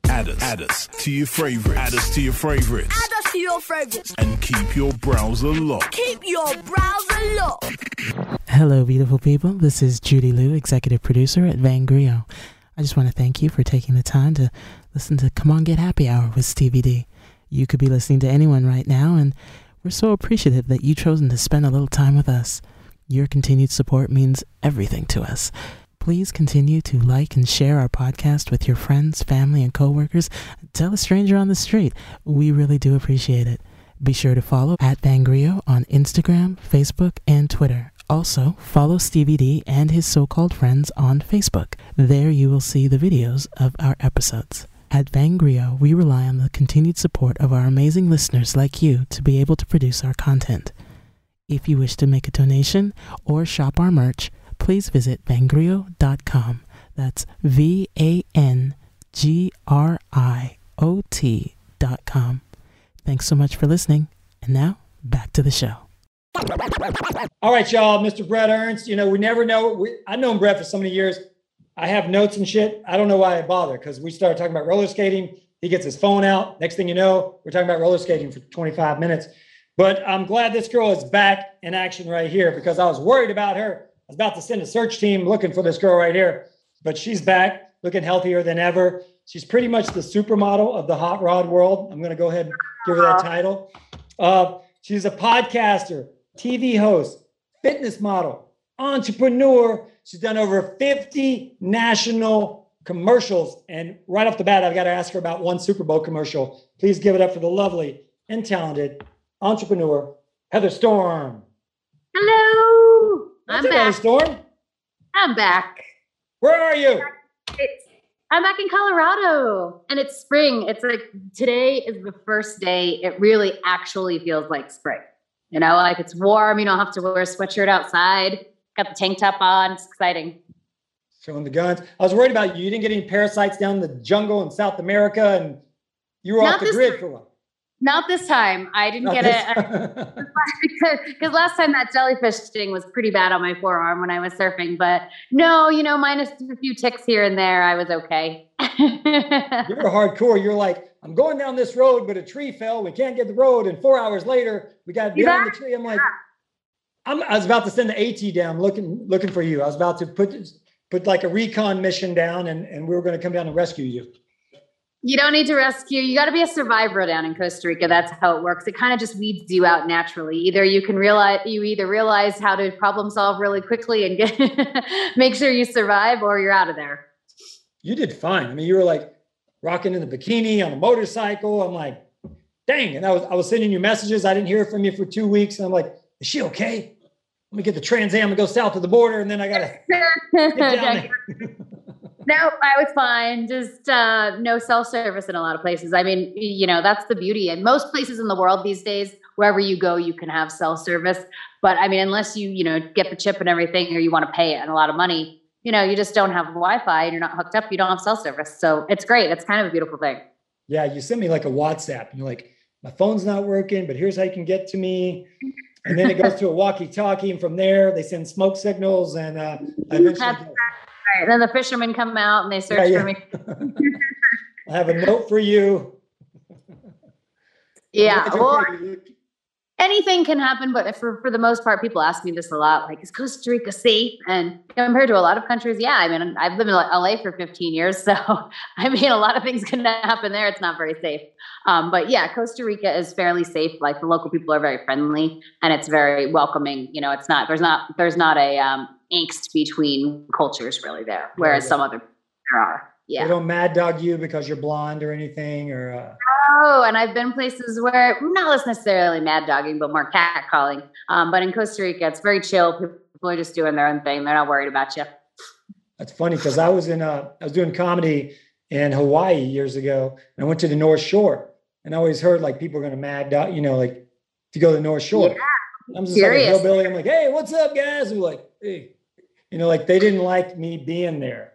Add us, add us to your favorites. Add us to your favorites. Add us to your favorites. And keep your browser locked. Keep your browser locked. Hello, beautiful people. This is Judy Liu, executive producer at Van Grio. I just want to thank you for taking the time to listen to Come On Get Happy Hour with Stevie D. You could be listening to anyone right now, and we're so appreciative that you've chosen to spend a little time with us. Your continued support means everything to us. Please continue to like and share our podcast with your friends, family, and coworkers. Tell a stranger on the street. We really do appreciate it. Be sure to follow at Vangrio on Instagram, Facebook, and Twitter. Also, follow Stevie D and his so called friends on Facebook. There you will see the videos of our episodes. At Vangrio, we rely on the continued support of our amazing listeners like you to be able to produce our content. If you wish to make a donation or shop our merch, please visit vangrio.com. That's V A N G R I O T.com. Thanks so much for listening. And now, back to the show. All right, y'all. Mr. Brett Ernst. You know, we never know. We, I've known Brett for so many years. I have notes and shit. I don't know why I bother because we started talking about roller skating. He gets his phone out. Next thing you know, we're talking about roller skating for 25 minutes. But I'm glad this girl is back in action right here because I was worried about her. I was about to send a search team looking for this girl right here, but she's back looking healthier than ever. She's pretty much the supermodel of the hot rod world. I'm going to go ahead and give her that title. Uh, she's a podcaster, TV host, fitness model, entrepreneur. She's done over 50 national commercials. And right off the bat, I've got to ask her about one Super Bowl commercial. Please give it up for the lovely and talented entrepreneur, Heather Storm. Hello. I'm up, Heather back. Storm. I'm back. Where are you? It's I'm back in Colorado and it's spring. It's like today is the first day it really actually feels like spring. You know, like it's warm, you don't have to wear a sweatshirt outside. Got the tank top on. It's exciting. Showing the guns. I was worried about you. You didn't get any parasites down in the jungle in South America, and you were Not off the grid time. for a while. Not this time. I didn't Not get it because last time that jellyfish sting was pretty bad on my forearm when I was surfing. But no, you know, minus a few ticks here and there, I was okay. you were hardcore. You're like, I'm going down this road, but a tree fell. We can't get the road. And four hours later, we got to be on the tree. I'm like, I'm, I was about to send the AT down looking looking for you. I was about to put put like a recon mission down, and, and we were going to come down and rescue you. You don't need to rescue. You got to be a survivor down in Costa Rica. That's how it works. It kind of just weeds you out naturally. Either you can realize you either realize how to problem solve really quickly and get make sure you survive, or you're out of there. You did fine. I mean, you were like rocking in the bikini on a motorcycle. I'm like, dang. And I was I was sending you messages. I didn't hear from you for two weeks, and I'm like, is she okay? Let me get the Trans Am and go south of the border, and then I gotta get down there. no, I was fine. Just uh, no self service in a lot of places. I mean, you know, that's the beauty. In most places in the world these days, wherever you go, you can have self service. But I mean, unless you, you know, get the chip and everything, or you want to pay it and a lot of money, you know, you just don't have Wi-Fi and you're not hooked up. You don't have self service. So it's great. It's kind of a beautiful thing. Yeah, you sent me like a WhatsApp, and you're like, my phone's not working, but here's how you can get to me. And then it goes to a walkie-talkie, and from there they send smoke signals, and uh, I eventually That's get- Right. Then the fishermen come out and they search Yeah, for me. I have a note for you. Yeah. Well, you- anything can happen, but for, for the most part, people ask me this a lot, like, is Costa Rica safe? And compared to a lot of countries, yeah, I mean, I've lived in LA for 15 years. So, I mean, a lot of things can happen there. It's not very safe. Um, but yeah, Costa Rica is fairly safe. Like the local people are very friendly and it's very welcoming. You know, it's not, there's not, there's not a um, angst between cultures really there, whereas yeah. some other there are. They don't mad dog you because you're blonde or anything, or uh, Oh, and I've been places where not necessarily mad dogging, but more cat calling. Um, but in Costa Rica, it's very chill. People are just doing their own thing. They're not worried about you. That's funny because I was in uh I was doing comedy in Hawaii years ago, and I went to the North Shore, and I always heard like people are gonna mad dog, you know, like to go to the North Shore. I'm just Serious. like a hillbilly. I'm like, hey, what's up, guys? And we're like, hey, you know, like they didn't like me being there.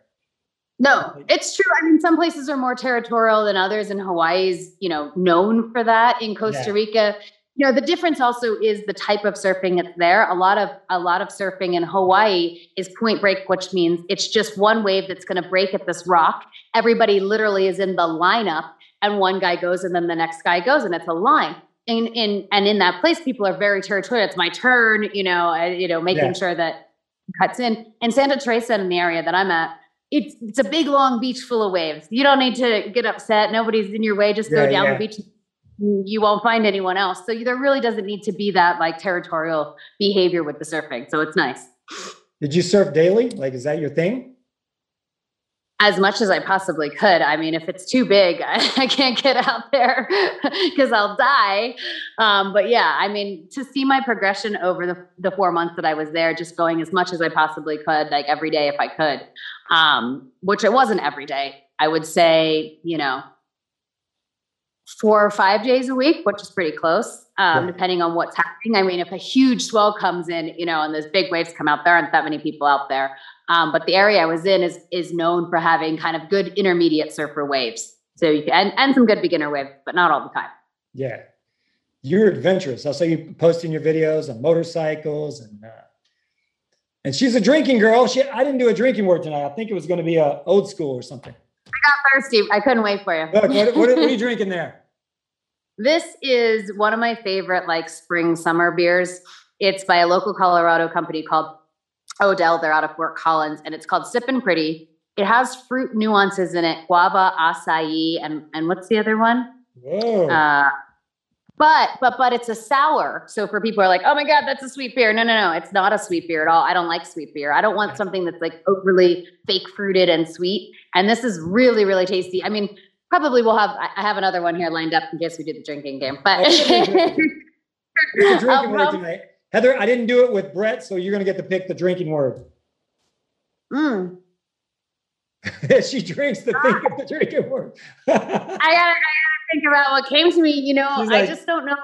No, it's true. I mean, some places are more territorial than others, and Hawaii's, you know, known for that. In Costa Yeah. Rica, you know, the difference also is the type of surfing that's there. A lot of a lot of surfing in Hawaii is point break, which means it's just one wave that's going to break at this rock. Everybody literally is in the lineup, and one guy goes, and then the next guy goes, and it's a line. In in and in that place, people are very territorial. It's my turn, you know, uh, you know, making Yeah. sure that cuts in. And Santa Teresa in the area that I'm at, it's it's a big long beach full of waves. You don't need to get upset. Nobody's in your way. Just go Yeah, down yeah. the beach. You won't find anyone else. So there really doesn't need to be that like territorial behavior with the surfing. So it's nice. Did you surf daily? Like, is that your thing? As much as I possibly could. I mean, if it's too big, I, I can't get out there because I'll die. Um, but yeah, I mean, to see my progression over the, the four months that I was there, just going as much as I possibly could, like every day if I could, um, which it wasn't every day. I would say, you know, four or five days a week, which is pretty close, um, Yeah. depending on what's happening. I mean, if a huge swell comes in, you know, and those big waves come out, there aren't that many people out there. Um, but the area I was in is is known for having kind of good intermediate surfer waves. So you can, and, and some good beginner waves, but not all the time. Yeah. You're adventurous. I saw you posting your videos on motorcycles and uh, and she's a drinking girl. She I didn't do a drinking word tonight. I think it was going to be a old school or something. I got thirsty, I couldn't wait for you. Look, what, what, what are you drinking there? This is one of my favorite like spring summer beers. It's by a local Colorado company called Odell. They're out of Fort Collins, and it's called Sippin' Pretty. It has fruit nuances in it, guava, acai, and and what's the other one? Uh, but but but it's a sour. So for people who are like, oh my god, that's a sweet beer. No, no, no, it's not a sweet beer at all. I don't like sweet beer. I don't want something that's like overly fake fruited and sweet. And this is really really tasty. I mean, probably we'll have I have another one here lined up in case we do the drinking game. But Oh, drinking tonight? Heather, I didn't do it with Brett, so you're going to get to pick the drinking word. Mm. she drinks the think of the drinking word. I gotta, I gotta think about what came to me. You know, She's I just don't know.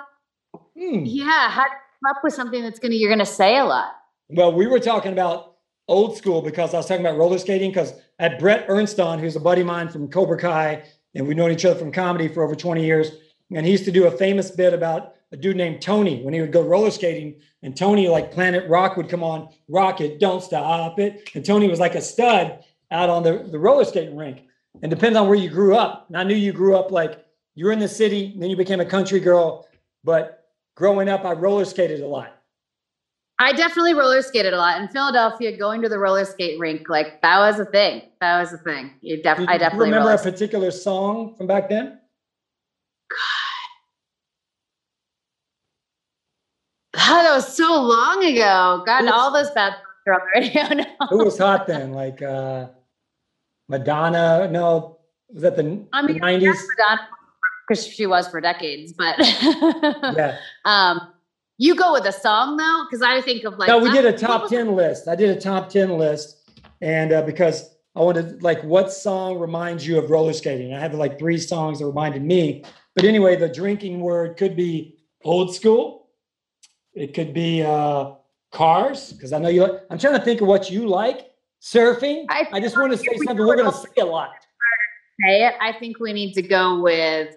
Hmm. Yeah, how to come up with something that's gonna you're gonna say a lot. Well, we were talking about old school because I was talking about roller skating because at Brett Ernst on, who's a buddy of mine from Cobra Kai, and we've known each other from comedy for over 20 years. And he used to do a famous bit about a dude named Tony when he would go roller skating, and Tony, like Planet Rock, would come on, rock it, don't stop it. And Tony was like a stud out on the, the roller skating rink. And depends on where you grew up. And I knew you grew up like you were in the city, then you became a country girl. But growing up, I roller skated a lot. I definitely roller skated a lot in Philadelphia. Going to the roller skate rink, like that was a thing. That was a thing. You def- I definitely remember a particular song from back then? God, that was so long ago. God, Who's- all those bad songs are on the radio now. Who was hot then? Like uh Madonna? No, was that the, I mean, the 90s? because she was for decades. But Yeah. um, you go with a song though, because I think of like No, we did a top 10 list. I did a top 10 list. And uh, because I wanted, like, what song reminds you of roller skating? I have like three songs that reminded me. But anyway, the drinking word could be old school. It could be uh, cars, because I know you like, I'm trying to think of what you like. Surfing. I I just want to say something we're going to say a lot. say it, I think we need to go with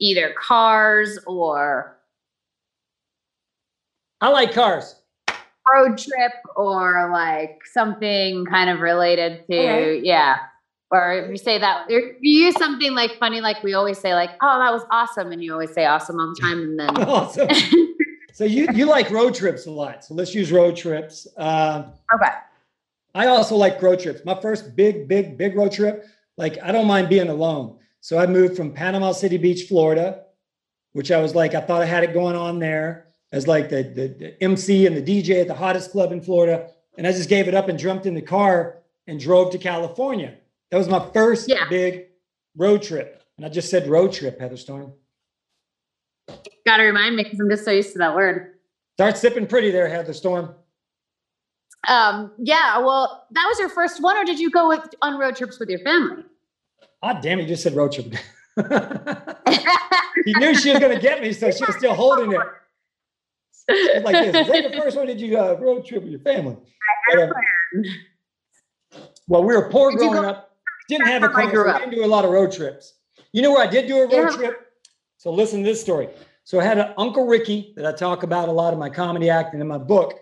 either cars or I like cars. road trip or like something kind of related to Alright. yeah. Or if you say that, if you use something like funny, like we always say, like, "Oh, that was awesome," and you always say "awesome" all the time, and then Awesome. So you you like road trips a lot. So let's use road trips. Um, okay, I also like road trips. My first big, big, big road trip, like I don't mind being alone. So I moved from Panama City Beach, Florida, which I was like, I thought I had it going on there as like the, the, the MC and the DJ at the hottest club in Florida. And I just gave it up and jumped in the car and drove to California. That was my first Yeah. big road trip. And I just said road trip, Heather Storm. gotta remind me because I'm just so used to that word. Start sipping pretty there, Heather Storm. Um, yeah, well, that was your first one, or did you go with on road trips with your family? Ah, damn, you just said road trip. he knew she was going to get me, so she was still holding it. Like this. Is that the first one? Did you uh, road trip with your family? But, uh, well, we were poor Did growing up. Didn't have a I car, so we didn't do a lot of road trips. You know where I did do a road Yeah. trip? So listen to this story. So I had an Uncle Ricky that I talk about a lot in my comedy acting in my book,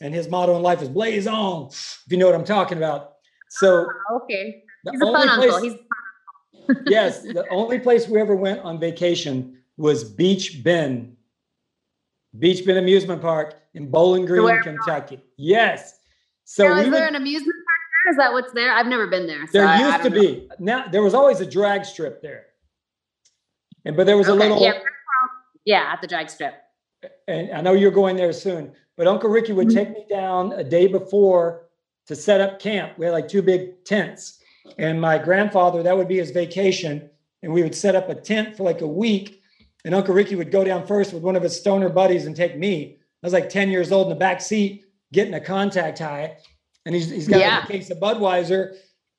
and his motto in life is "Blaze on." If you know what I'm talking about. So ah, okay, he's a fun only uncle. He's yes, the only place we ever went on vacation was Beach Bend, Beach Bend Amusement Park in Bowling Green, where- Kentucky. Yes. So now, we is there would- an amusement park there? Is that what's there? I've never been there. so there I- I used to know. be. Now there was always a drag strip there. And but there was a little yeah, yeah, at the drag strip. and I know you're going there soon, but Uncle Ricky would Mm-hmm. take me down a day before to set up camp. We had like two big tents. And my grandfather, that would be his vacation. And we would set up a tent for like a week. And Uncle Ricky would go down first with one of his stoner buddies and take me. I was like 10 years old in the back seat, getting a contact high. And he's, he's got Yeah. like a case of Budweiser.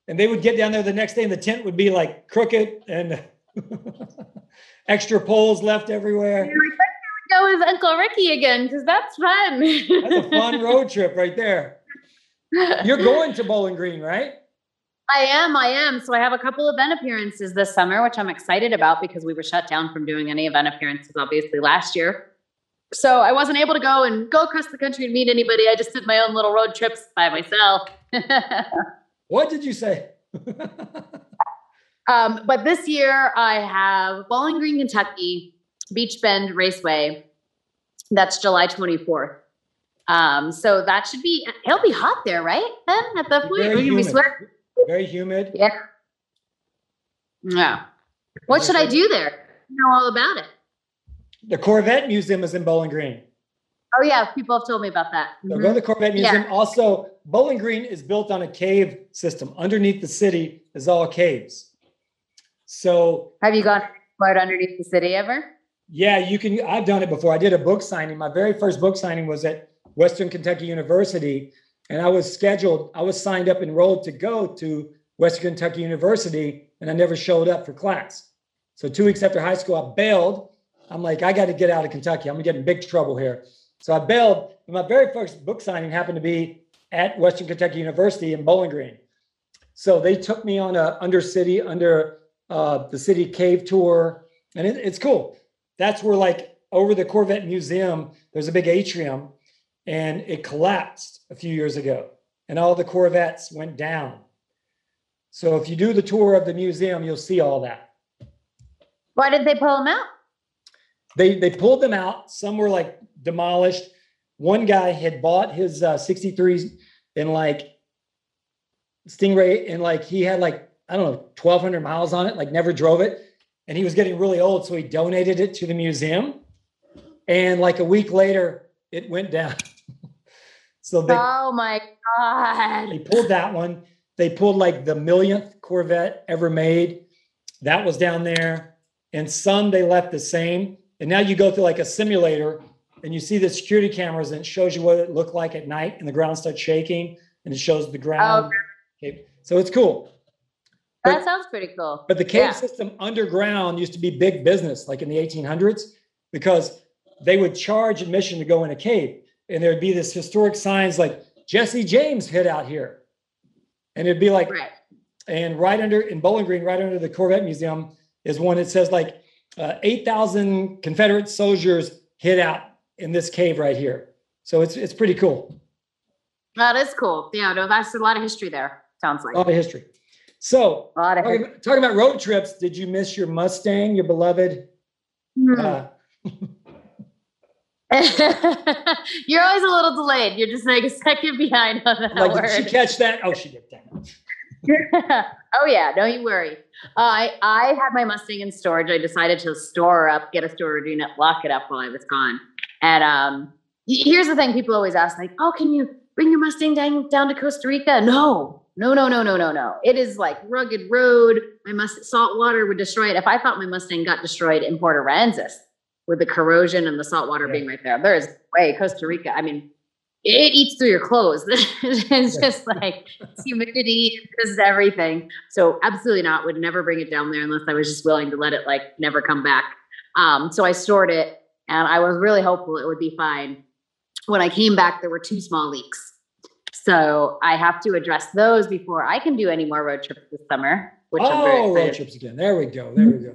And they would get down there the next day, and the tent would be like crooked and extra poles left everywhere. Go with Uncle Ricky again because that's fun. That's a fun road trip right there. You're going to Bowling Green, right? I am, I am. So I have a couple event appearances this summer, which I'm excited about because we were shut down from doing any event appearances, obviously, last year. So I wasn't able to go and go across the country and meet anybody. I just did my own little road trips by myself. What did you say? um, but this year I have Bowling Green, Kentucky, Beach Bend Raceway. That's July 24th. Um, so that should be, it'll be hot there, right? Then at that point, Very we're going to be humid. Very humid. Yeah. Yeah. What should I do there? I know all about it. The Corvette Museum is in Bowling Green. Oh yeah, people have told me about that. So go to the Corvette Yeah. Museum. Also, Bowling Green is built on a cave system. Underneath the city is all caves. So Have you gone explored underneath the city ever? yeah, you can. I've done it before. I did a book signing. My very first book signing was at Western Kentucky University, and I was scheduled. I was signed up, enrolled to go to Western Kentucky University, and I never showed up for class. So two weeks after high school, I bailed. I'm like, I got to get out of Kentucky. I'm gonna get in big trouble here. So I bailed. And my very first book signing happened to be at Western Kentucky University in Bowling Green. So they took me on a under city, under uh, the city cave tour, and it, it's cool. That's where like over the Corvette Museum, there's a big atrium, and it collapsed a few years ago, and all the Corvettes went down. So if you do the tour of the museum, you'll see all that. Why did they pull them out? They they pulled them out. Some were like demolished. One guy had bought his uh, 63s and like Stingray, and like he had like I don't know 1,200 miles on it. Like never drove it, and he was getting really old, so he donated it to the museum. And like a week later, it went down. so they oh my God. they pulled that one. They pulled like the millionth Corvette ever made. That was down there. And some they left the same. And now you go through like a simulator and you see the security cameras and it shows you what it looked like at night and the ground starts shaking and it shows the ground. Oh, okay. So it's cool. That sounds pretty cool. But the cave Yeah. system underground used to be big business, like in the 1800s, because they would charge admission to go in a cave. And there'd be this historic signs like Jesse James hid out here. And it'd be like, Right. and right under in Bowling Green, right under the Corvette Museum, is one that says like uh, 8,000 Confederate soldiers hid out in this cave right here. So it's it's pretty cool. That is cool. Yeah, no, that's a lot of history there. Sounds like A lot of history. So a lot of talking about, talking about road trips, did you miss your Mustang, your beloved? Hmm. Uh, You're always a little delayed. You're just like a second behind on that like, word. did she catch that? Oh, she did. Damn oh yeah, don't you worry. Uh, I I had my Mustang in storage. I decided to store up, get a storage unit, lock it up while I was gone. And um, here's the thing: people always ask, like, "Oh, can you bring your Mustang down down to Costa Rica?" No, no, no, no, no, no, no. It is like rugged road. My must salt water would destroy it. If I thought my Mustang got destroyed in Port Aransas with the corrosion and the salt water Yeah. being right there, there is way Costa Rica. I mean, it eats through your clothes. it's just like it's humidity, just everything. So absolutely not. Would never bring it down there unless I was just willing to let it like never come back. Um, so I stored it, and I was really hopeful it would be fine. When I came back, there were two small leaks. So I have to address those before I can do any more road trips this summer. Which I'm very Oh, road trips again. There we go. There we go.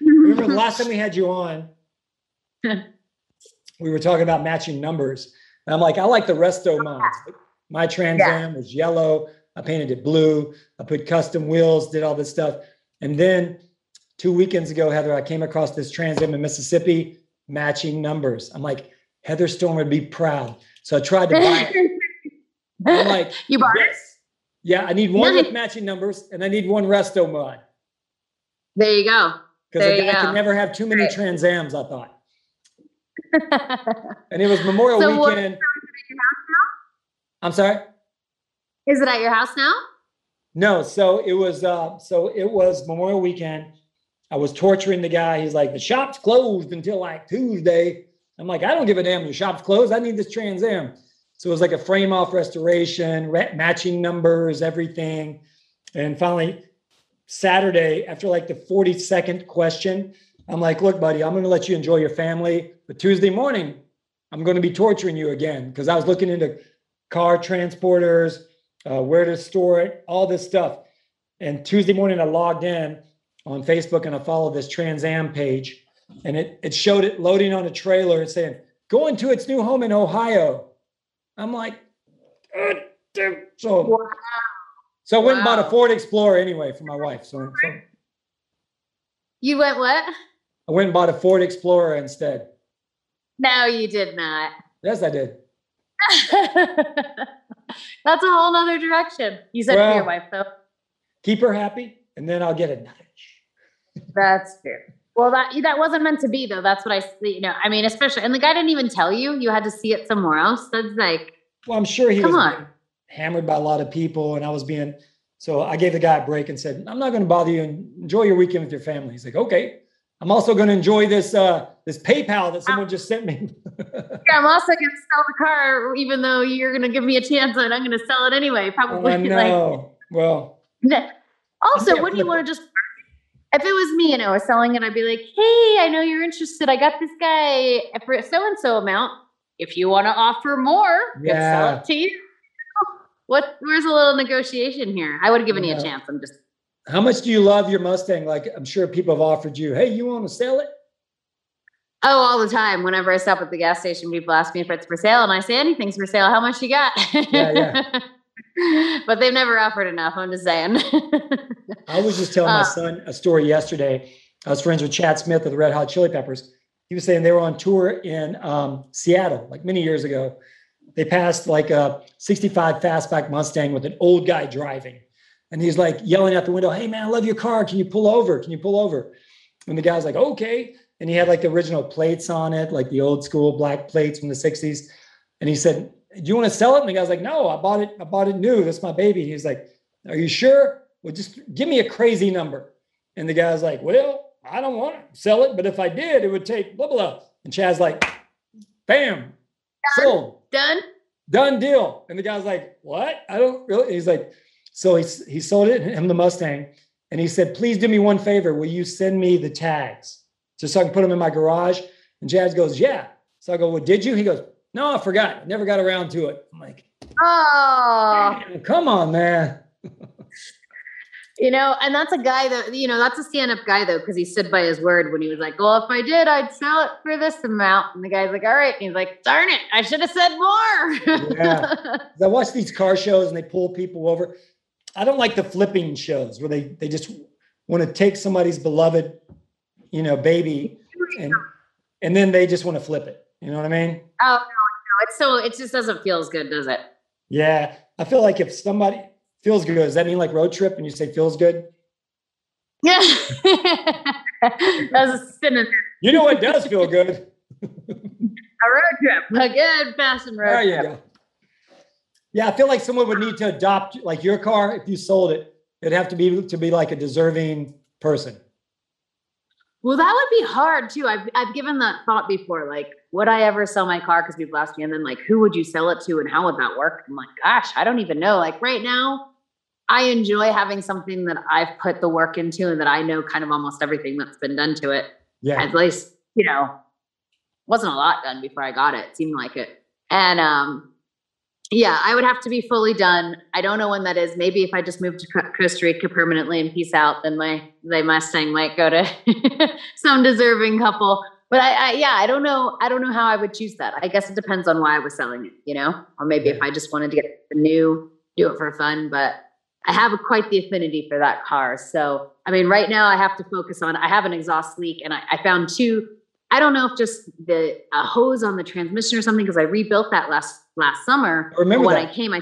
Remember the last time we had you on, we were talking about matching numbers. And I'm like, I like the resto mods. My Trans Am was yellow. I painted it blue. I put custom wheels, did all this stuff. And then two weekends ago, Heather, I came across this Trans Am in Mississippi matching numbers. I'm like, Heather Storm would be proud. So I tried to buy it. I'm like, you bought yes. Yeah, I need one Nice. with matching numbers, and I need one resto mod There you go. because you guy can never have too many Right. Trans Ams. I thought, and it was Memorial So what- Weekend. I'm sorry. Is it at your house now? No, so it was uh so it was Memorial Weekend. I was torturing the guy. He's like, the shop's closed until like Tuesday. I'm like, I don't give a damn. The shop's closed. I need this Trans Am. So it was like a frame off restoration, re- matching numbers, everything. And finally, Saturday, after like the 42nd question, I'm like, look, buddy, I'm going to let you enjoy your family. But Tuesday morning, I'm going to be torturing you again because I was looking into car transporters, uh, where to store it, all this stuff. And Tuesday morning, I logged in on Facebook and I followed this Trans Am page, and it it showed it loading on a trailer and saying going to its new home in Ohio. I'm like, "God so Wow. so I went and bought a Ford Explorer anyway for my wife. So, so You went what? I went and bought a Ford Explorer instead. No, you did not. Yes, I did. That's a whole nother direction. You said for Well- your wife, though. Keep her happy, and then I'll get a nudge. That's true. Well, that that wasn't meant to be, though. That's what I, you know. I mean, especially, and the guy didn't even tell you. You had to see it somewhere else. That's like, Well, I'm sure he Come was on. hammered by a lot of people, and I was being so I gave the guy a break and said, "I'm not going to bother you. and Enjoy your weekend with your family." He's like, "Okay." I'm also going to enjoy this uh this PayPal that someone just sent me. yeah, I'm also gonna sell the car, even though you're gonna give me a chance, and I'm gonna sell it anyway. Probably. I Like, know. Well, Also, wouldn't you want to just? If it was me and I was selling it, I'd be like, "Hey, I know you're interested. I got this guy for so and so amount. If you want to offer more, yeah. sell it to you." What? Where's a little negotiation here? I would have given you a chance. I'm just. how much do you love your Mustang? Like, I'm sure people have offered you, "Hey, you want to sell it?" Oh, all the time. Whenever I stop at the gas station, people ask me if it's for sale, and I say anything's for sale. How much you got? Yeah, yeah, but they've never offered enough. I'm just saying. I was just telling my Uh, son a story yesterday. I was friends with Chad Smith of the Red Hot Chili Peppers. He was saying they were on tour in um, Seattle, like many years ago. They passed like a 65 fastback Mustang with an old guy driving. And he's like yelling out the window, Hey man, I love your car. Can you pull over? Can you pull over? And the guy's like, Okay. And he had like the original plates on it, like the old school black plates from the 60s. And he said, Do you want to sell it? And the guy's like, No, I bought it. I bought it new. That's my baby. And he's like, Are you sure? Well, just give me a crazy number. And the guy's like, Well, I don't want to sell it, but if I did, it would take blah blah. And Chad's like, Bam, sold, Done. done deal. And the guy's like, What? I don't really. He's like, So he he sold it him the Mustang, and he said, Please do me one favor. Will you send me the tags just so I can put them in my garage? And Chad goes, Yeah. So I go, Well, did you? He goes, No, I forgot. Never got around to it. I'm like, Oh, "Damn, Come on, man. you know, and that's a guy that you know that's a stand-up guy though because he stood by his word when he was like, "Well, if I did, I'd sell it for this amount." And the guy's like, "All right," and he's like, "Darn it, I should have said more." Yeah. I watch these car shows and they pull people over. I don't like the flipping shows where they they just want to take somebody's beloved, you know, baby, and and then they just want to flip it. You know what I mean? oh no, no, it's so it just doesn't feel as good, does it? Yeah, I feel like if somebody feels good, does that mean like road trip? And you say feels good? Yeah, that's a synonym. You know what does feel good? A road trip, a good fashioned road There you go. Yeah, I feel like someone would need to adopt like your car if you sold it. It'd have to be to be like a deserving person. Well, that would be hard too. I've I've given that thought before. Like, would I ever sell my car? Because people ask me, and then like, who would you sell it to, and how would that work? I'm like, gosh, I don't even know. Like right now, I enjoy having something that I've put the work into, and that I know kind of almost everything that's been done to it. Yeah. At least, you know, wasn't a lot done before I got it. It seemed like it, and um, yeah, I would have to be fully done. I don't know when that is. Maybe if I just moved to Costa Rica permanently and peace out, then my my Mustang might go to some deserving couple. But I, I, yeah, I don't know. I don't know how I would choose that. I guess it depends on why I was selling it, you know, or maybe if I just wanted to get the new, do it for fun. But I have a, quite the affinity for that car. So I mean, right now I have to focus on. I have an exhaust leak, and I, I found two. I don't know if just the a hose on the transmission or something because I rebuilt that last last summer. I remember when that. I came, I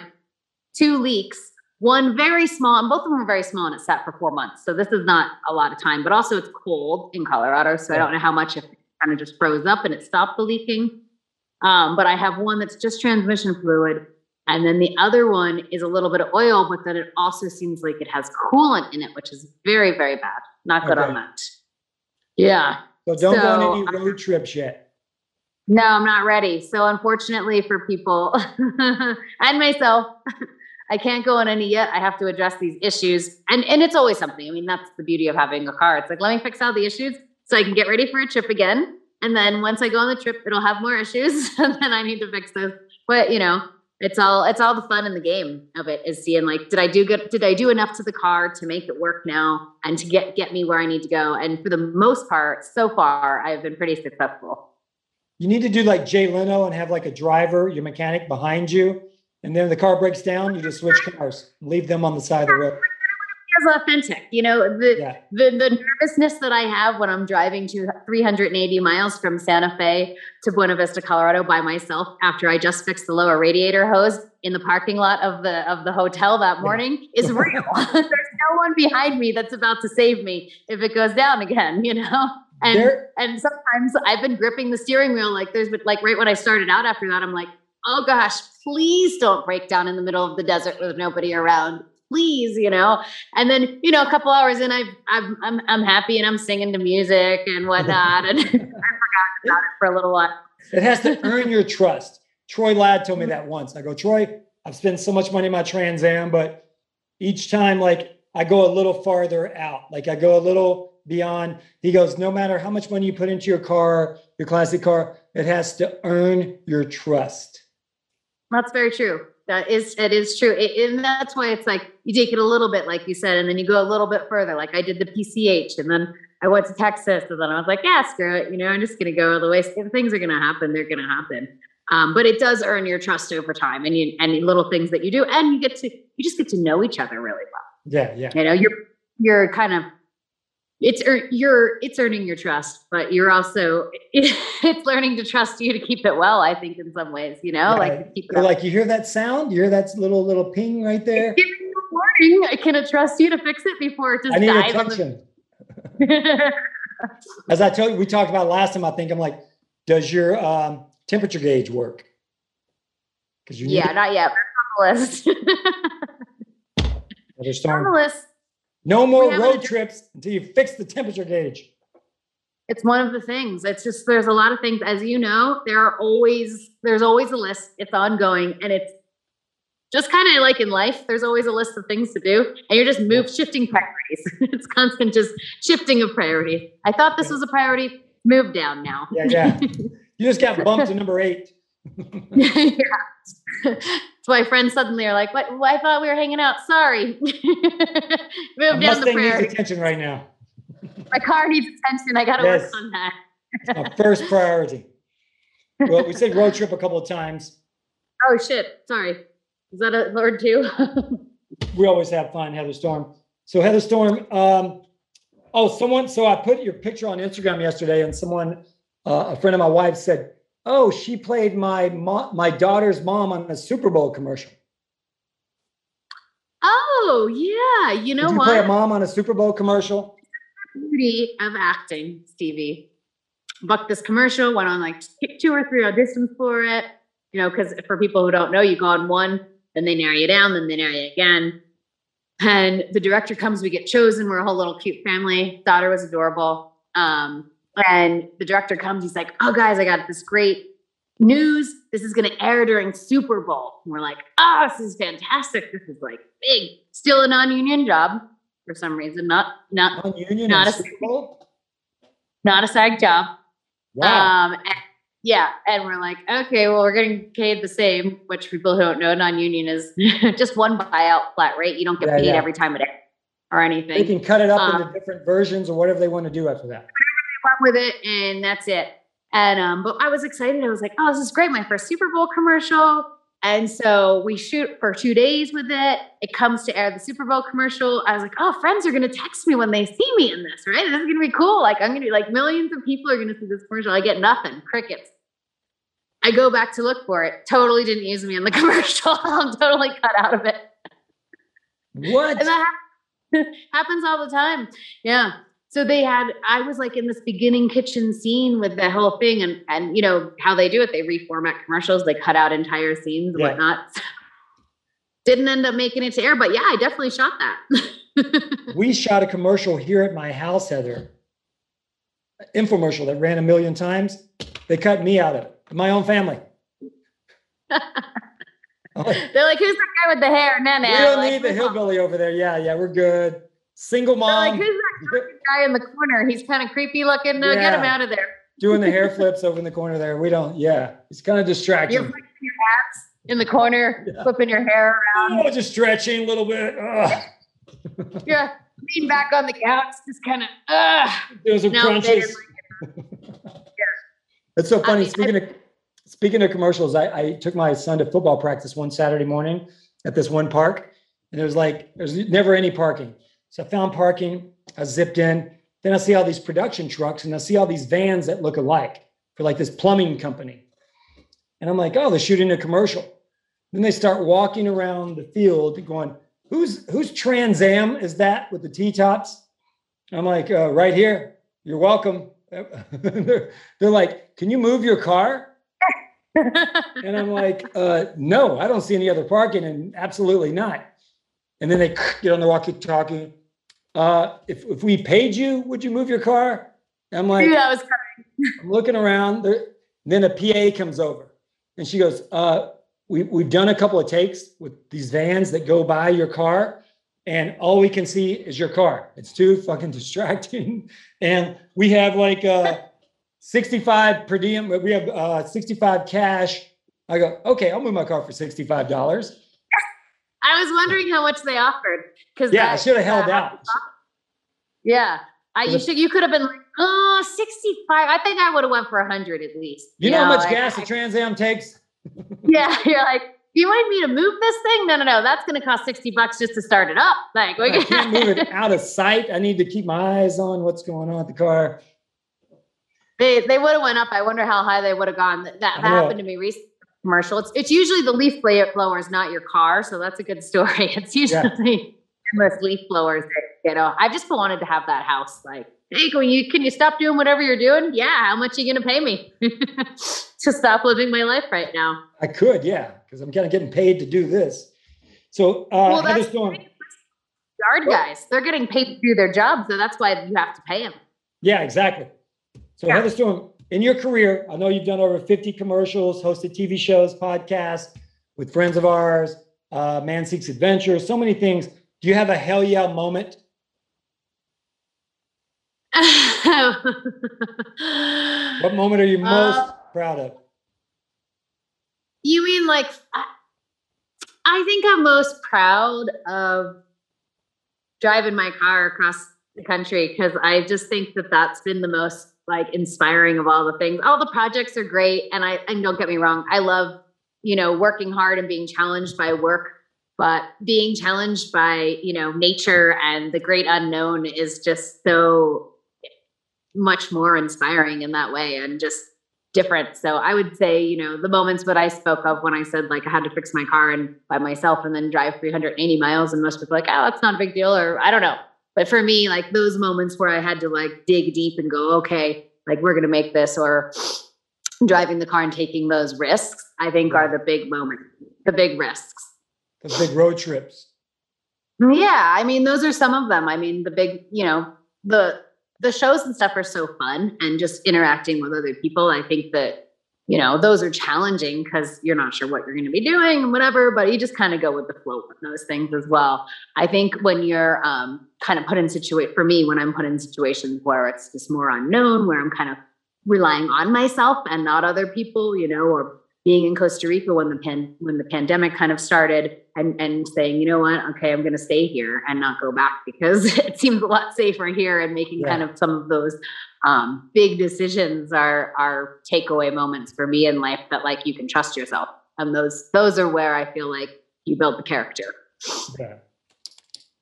two leaks. One very small, and both of them are very small, and it sat for four months. So this is not a lot of time, but also it's cold in Colorado, so I don't know how much if it kind of just froze up and it stopped the leaking. Um, but I have one that's just transmission fluid, and then the other one is a little bit of oil, but then it also seems like it has coolant in it, which is very, very bad. Not good on that. Yeah. So don't go on any road trips yet. No, I'm not ready. So unfortunately for people and myself, I can't go on any yet. I have to address these issues. And and it's always something. I mean, that's the beauty of having a car. It's like, let me fix all the issues so I can get ready for a trip again. And then once I go on the trip, it'll have more issues. and then I need to fix those. But you know, it's all it's all the fun in the game of it is seeing like, did I do good? Did I do enough to the car to make it work now and to get get me where I need to go? And for the most part, so far, I've been pretty successful. You need to do like Jay Leno and have like a driver, your mechanic behind you. And then the car breaks down, you just switch cars, leave them on the side of the road. It's authentic. You know, the, Yeah. the the nervousness that I have when I'm driving to 380 miles from Santa Fe to Buena Vista, Colorado by myself after I just fixed the lower radiator hose in the parking lot of the of the hotel that morning is real. There's no one behind me that's about to save me if it goes down again, you know? And There, and sometimes I've been gripping the steering wheel like there's been like right when I started out after that, I'm like, oh gosh, please don't break down in the middle of the desert with nobody around. Please, you know. And then, you know, a couple hours in, I've, I'm I'm I'm happy and I'm singing to music and whatnot. And I forgot about it for a little while. it has to earn your trust. Troy Ladd told me mm-hmm. that once. I go, Troy, I've spent so much money in my Trans Am, but each time, like, I go a little farther out. Like, I go a little beyond. He goes, no matter how much money you put into your car, your classic car, it has to earn your trust. That's very true. That is, it is true. It, and that's why it's like you take it a little bit, like you said, and then you go a little bit further. Like I did the PCH and then I went to Texas and then I was like, yeah, screw it. You know, I'm just going to go all the way. If things are going to happen, they're going to happen. Um, but it does earn your trust over time and you, and little things that you do. And you get to, you just get to know each other really well. Yeah, yeah. You know, you're, you're kind of, it's you're it's earning your trust, but you're also it's learning to trust you to keep it well. I think in some ways, you know, like keep like, you hear that sound? You hear that little little ping right there? Give me a warning. I can trust you to fix it before it just I need dies attention. the. As I told you, we talked about last time. I think I'm like, does your um, temperature gauge work? Because you need yeah, not yet. We're on the list. No more road trips until you fix the temperature gauge. It's one of the things. It's just there's a lot of things, as you know, there are always there's always a list. It's ongoing, and it's just kind of like in life. There's always a list of things to do, and you're just move shifting priorities. it's constant just shifting of priorities. I thought this was a priority. Move down now. Yeah, yeah. You just got bumped to number eight. yeah. That's why friends suddenly are like, "What? Well, I thought we were hanging out. Sorry, move down the needs attention right now. My car needs attention. I got to Yes. work on that." Our first priority. Well, we said road trip a couple of times. Oh shit! Sorry. Is that a word too? We always have fun, Heather Storm. So Heather Storm, um, oh, someone. So I put your picture on Instagram yesterday, and someone, uh, a friend of my wife, said, "Oh, she played my mo- my daughter's mom on a Super Bowl commercial." oh yeah. You know Did you play a mom on a Super Bowl commercial? Beauty of acting, Stevie. Booked this commercial. Went on like two or three auditions for it. You know, because for people who don't know, you go on one, then they narrow you down, then they narrow you again. And the director comes, we get chosen. We're a whole little cute family. Daughter was adorable. Um, and the director comes, he's like, Oh, guys, I got this great news. This is going to air during Super Bowl. And we're like, Oh, this is fantastic. This is like big. Still a non union job for some reason, not, not, On Union Not a- Super Bowl? not a SAG job. Wow. Um, and- yeah, and we're like, okay, well, we're getting paid the same, which people who don't know, non-union is just one buyout flat rate. You don't get Yeah, paid yeah. every time it airs or anything. they can cut it up um, into different versions or whatever they want to do after that. With it, and that's it. And um, but I was excited. I was like, oh, this is great, my first Super Bowl commercial. And so we shoot for two days with it. It comes to air the Super Bowl commercial. I was like, oh, friends are gonna text me when they see me in this, right? This is gonna be cool. Like I'm gonna be like millions of people are gonna see this commercial. I get nothing, crickets. I go back to look for it. Totally didn't use me in the commercial. I'm totally cut out of it. What? And that hap- happens all the time. Yeah. So they had, I was like in this beginning kitchen scene with the whole thing and, and you know, how they do it. They reformat commercials, they cut out entire scenes and Yeah. whatnot. Didn't end up making it to air, but yeah, I definitely shot that. we shot a commercial here at my house, Heather. Infomercial that ran a million times. They cut me out of it. My own family. They're like, who's that guy with the hair? Nah, nah. we don't Like, need the move on. hillbilly over there. Yeah, yeah, we're good. Single They're like, who's that guy in the corner? He's kind of creepy looking. No, get him out of there. doing the hair flips over in the corner there. We don't, yeah. It's kind of distracting. You're flipping your hats in the corner, Yeah. flipping your hair around. Oh, just stretching a little bit. Ugh. You're leaning back on the couch, just kind of, ugh. Doing some crunches. It's so I funny. mean, I- speaking of speaking of commercials, I, I took my son to football practice one Saturday morning at this one park, and there was like there's never any parking. So I found parking. I zipped in. Then I see all these production trucks, and I see all these vans that look alike for like this plumbing company. And I'm like, oh, they're shooting a commercial. Then they start walking around the field, going, "Who's who's Trans Am is that with the T tops?" I'm like, uh, "Right here. You're welcome." they're, they're like, "Can you move your car?" And I'm like, uh, "No, I don't see any other parking, and absolutely not." And then they get on the walkie-talkie. Uh, if if we paid you, would you move your car? I'm like, Knew that was I'm looking around. There, then a PA comes over and she goes, uh, we, We've done a couple of takes with these vans that go by your car, and all we can see is your car. It's too fucking distracting. And we have like uh, 65 per diem, but we have uh, 65 cash. I go, Okay, I'll move my car for $65. I was wondering how much they offered because Yeah, I should have uh, held out. Yeah, I you should you could have been like, oh, 65. I think I would have went for hundred at least. You know how much gas I- a Trans Am takes? Yeah, you're like, you want me to move this thing? No, no, no. That's going to cost 60 bucks just to start it up. Like, we I can't move it out of sight. I need to keep my eyes on what's going on with the car. they they would have went up. I wonder how high they would have gone. That, that happened to me recently. Commercial. It's it's usually the leaf blower blowers, not your car. So that's a good story. It's usually endless leaf blowers. That, you know, I just wanted to have that house. Like, hey, can you can you stop doing whatever you're doing? Yeah. How much are you going to pay me to stop living my life right now? I could, yeah, because I'm kind of getting paid to do this. So, uh, Well, that's Storm, Yard guys, they're getting paid to do their job, so that's why you have to pay them. yeah, exactly. So, Yeah. Heather Storm, in your career, I know you've done over 50 commercials, hosted TV shows, podcasts with friends of ours, uh, Man Seeks Adventure, so many things. Do you have a hell yeah moment? What moment are you most Uh, proud of? You mean like I, I think I'm most proud of driving my car across the country because I just think that that's been the most like inspiring of all the things. All the projects are great, and I and don't get me wrong, I love you know working hard and being challenged by work, but being challenged by you know nature and the great unknown is just so much more inspiring in that way and just different. So I would say, you know, the moments that I spoke of when I said like I had to fix my car and by myself and then drive 380 miles, and most people like, oh, that's not a big deal, or I don't know. But for me, like those moments where I had to like dig deep and go, okay, like we're gonna make this, or driving the car and taking those risks, I think are the big moments, the big risks. The big road trips. Yeah, I mean, those are some of them. I mean, the big, you know, the the shows and stuff are so fun and just interacting with other people. I think that, you know, those are challenging because you're not sure what you're going to be doing and whatever, but you just kind of go with the flow with those things as well. I think when you're um, kind of put in situation, for me, when I'm put in situations where it's just more unknown, where I'm kind of relying on myself and not other people, you know, or being in Costa Rica when the pan when the pandemic kind of started and and saying, you know what, okay, I'm gonna stay here and not go back because it seems a lot safer here and making kind of some of those um, big decisions are are takeaway moments for me in life that like you can trust yourself. And those those are where I feel like you build the character. Yeah.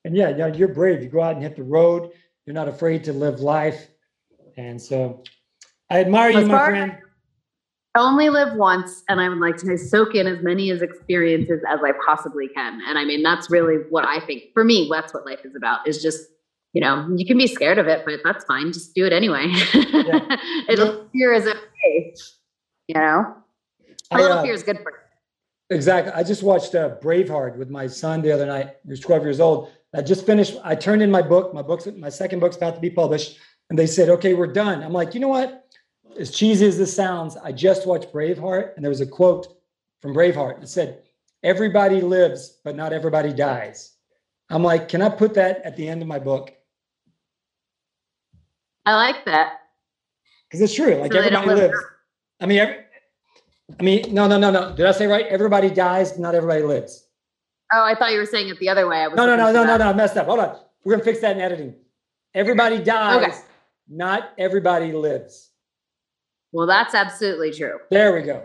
And yeah, yeah, you're brave. You go out and hit the road. You're not afraid to live life. And so I admire you, my friend. Only live once, and I would like to soak in as many as experiences as I possibly can. And I mean, that's really what I think. For me, that's what life is about. Is just you know, you can be scared of it, but that's fine. Just do it anyway. Yeah. It'll fear is okay. You know, a I, little uh, fear is good for you. Exactly. I just watched uh, Braveheart with my son the other night. He was 12 years old. I just finished. I turned in my book. My book's my second book's about to be published, and they said, "Okay, we're done." I'm like, you know what? As cheesy as this sounds, I just watched Braveheart, and there was a quote from Braveheart that said, "Everybody lives, but not everybody dies." I'm like, can I put that at the end of my book? I like that. Because it's true. Like So everybody live lives. I mean, every, I mean, no, no, no, no. Did I say right? Everybody dies, but not everybody lives. Oh, I thought you were saying it the other way. I was No, no, no, no, no, no. I messed up. Hold on. We're gonna fix that in editing. Everybody dies. Okay. Not everybody lives. Well, that's absolutely true. There we go.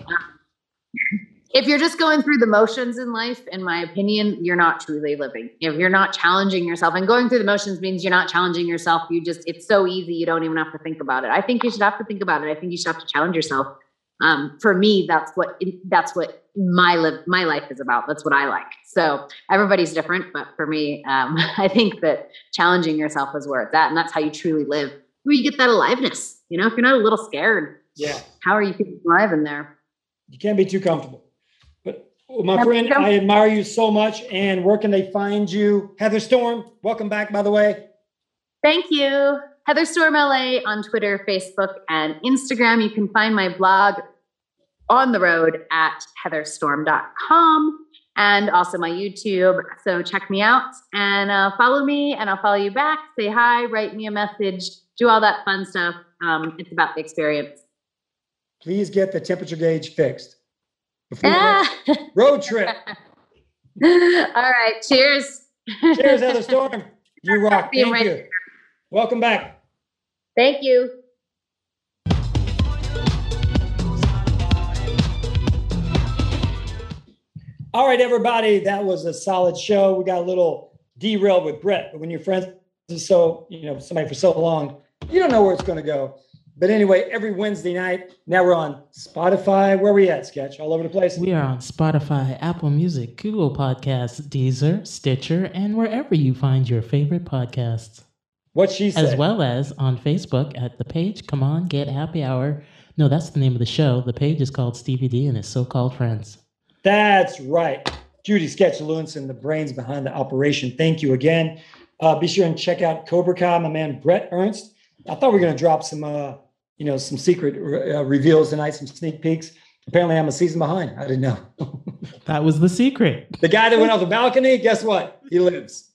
If you're just going through the motions in life, in my opinion, you're not truly living. If you're not challenging yourself, and going through the motions means you're not challenging yourself. You just, it's so easy, you don't even have to think about it. I think you should have to think about it. I think you should have to challenge yourself. Um, for me, that's what that's what my live my life is about. That's what I like. So everybody's different, but for me, um, I think that challenging yourself is where it's at, and that's how you truly live. Where you get that aliveness. You know, if you're not a little scared, Yeah. how are you feeling alive in there? You can't be too comfortable. But well, my friend, I admire you so much. And where can they find you? Heather Storm, welcome back, by the way. Thank you. Heather Storm LA on Twitter, Facebook, and Instagram. You can find my blog on the road at heatherstorm.com and also my YouTube. So check me out and uh, follow me, and I'll follow you back. Say hi, write me a message, do all that fun stuff. Um, it's about the experience. Please get the temperature gauge fixed. Before Ah. road trip. all right. Cheers. Cheers, Heather Storm. You rock. Thank right you. Welcome back. Thank you. All right, everybody, that was a solid show. We got a little derailed with Brett, but when you're friends with so you know somebody for so long, you don't know where it's going to go. But anyway, every Wednesday night, now we're on Spotify. Where are we at, Sketch? All over the place. We are on Spotify, Apple Music, Google Podcasts, Deezer, Stitcher, and wherever you find your favorite podcasts. What she said. As well as on Facebook at the page Come On Get Happy Hour. No, that's the name of the show. The page is called Stevie D and his so called friends. That's right. Judy Sketch Lewinson, the brains behind the operation. Thank you again. Uh, be sure and check out Cobra Kai, my man Brett Ernst. I thought we were going to drop some, uh, you know, some secret uh, reveals tonight, some sneak peeks. Apparently, I'm a season behind. I didn't know. That was the secret. the guy that went off the balcony, guess what? He lives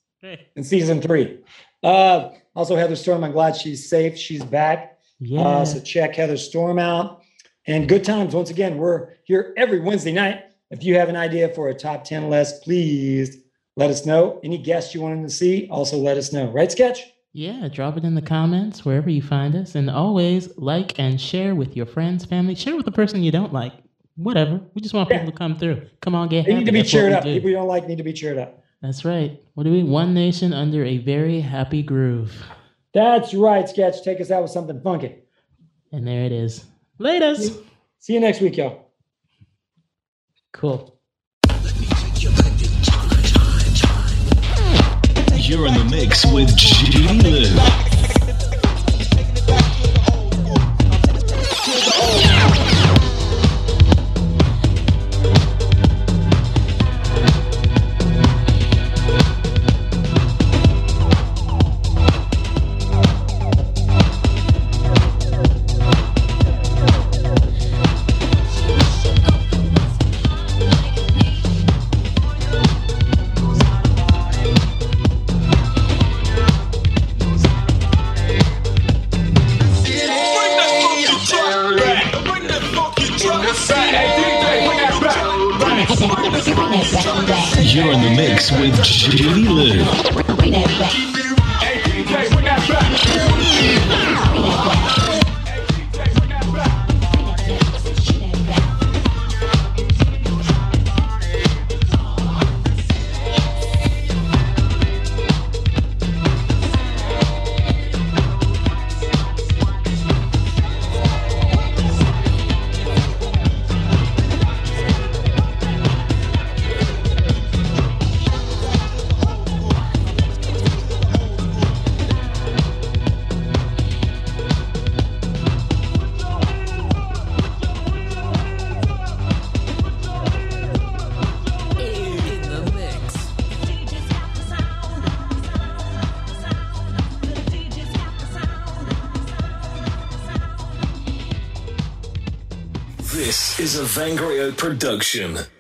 in season three. Uh, also, Heather Storm, I'm glad she's safe. She's back. Yeah. Uh, so check Heather Storm out. And good times. Once again, we're here every Wednesday night. If you have an idea for a top 10 list, please let us know. Any guests you wanted to see, also let us know. Right, Sketch? Yeah, drop it in the comments wherever you find us. And always like and share with your friends, family. Share with the person you don't like. Whatever. We just want Yeah. people to come through. Come on, get They happy. need to be That's cheered up. do. People you don't like need to be cheered up. That's right. What do we? One nation under a very happy groove. That's right, Sketch. Take us out with something funky. And there it is. Latest. See you next week, y'all. Cool. You're in the mix with Judy Lou. Vangrio production.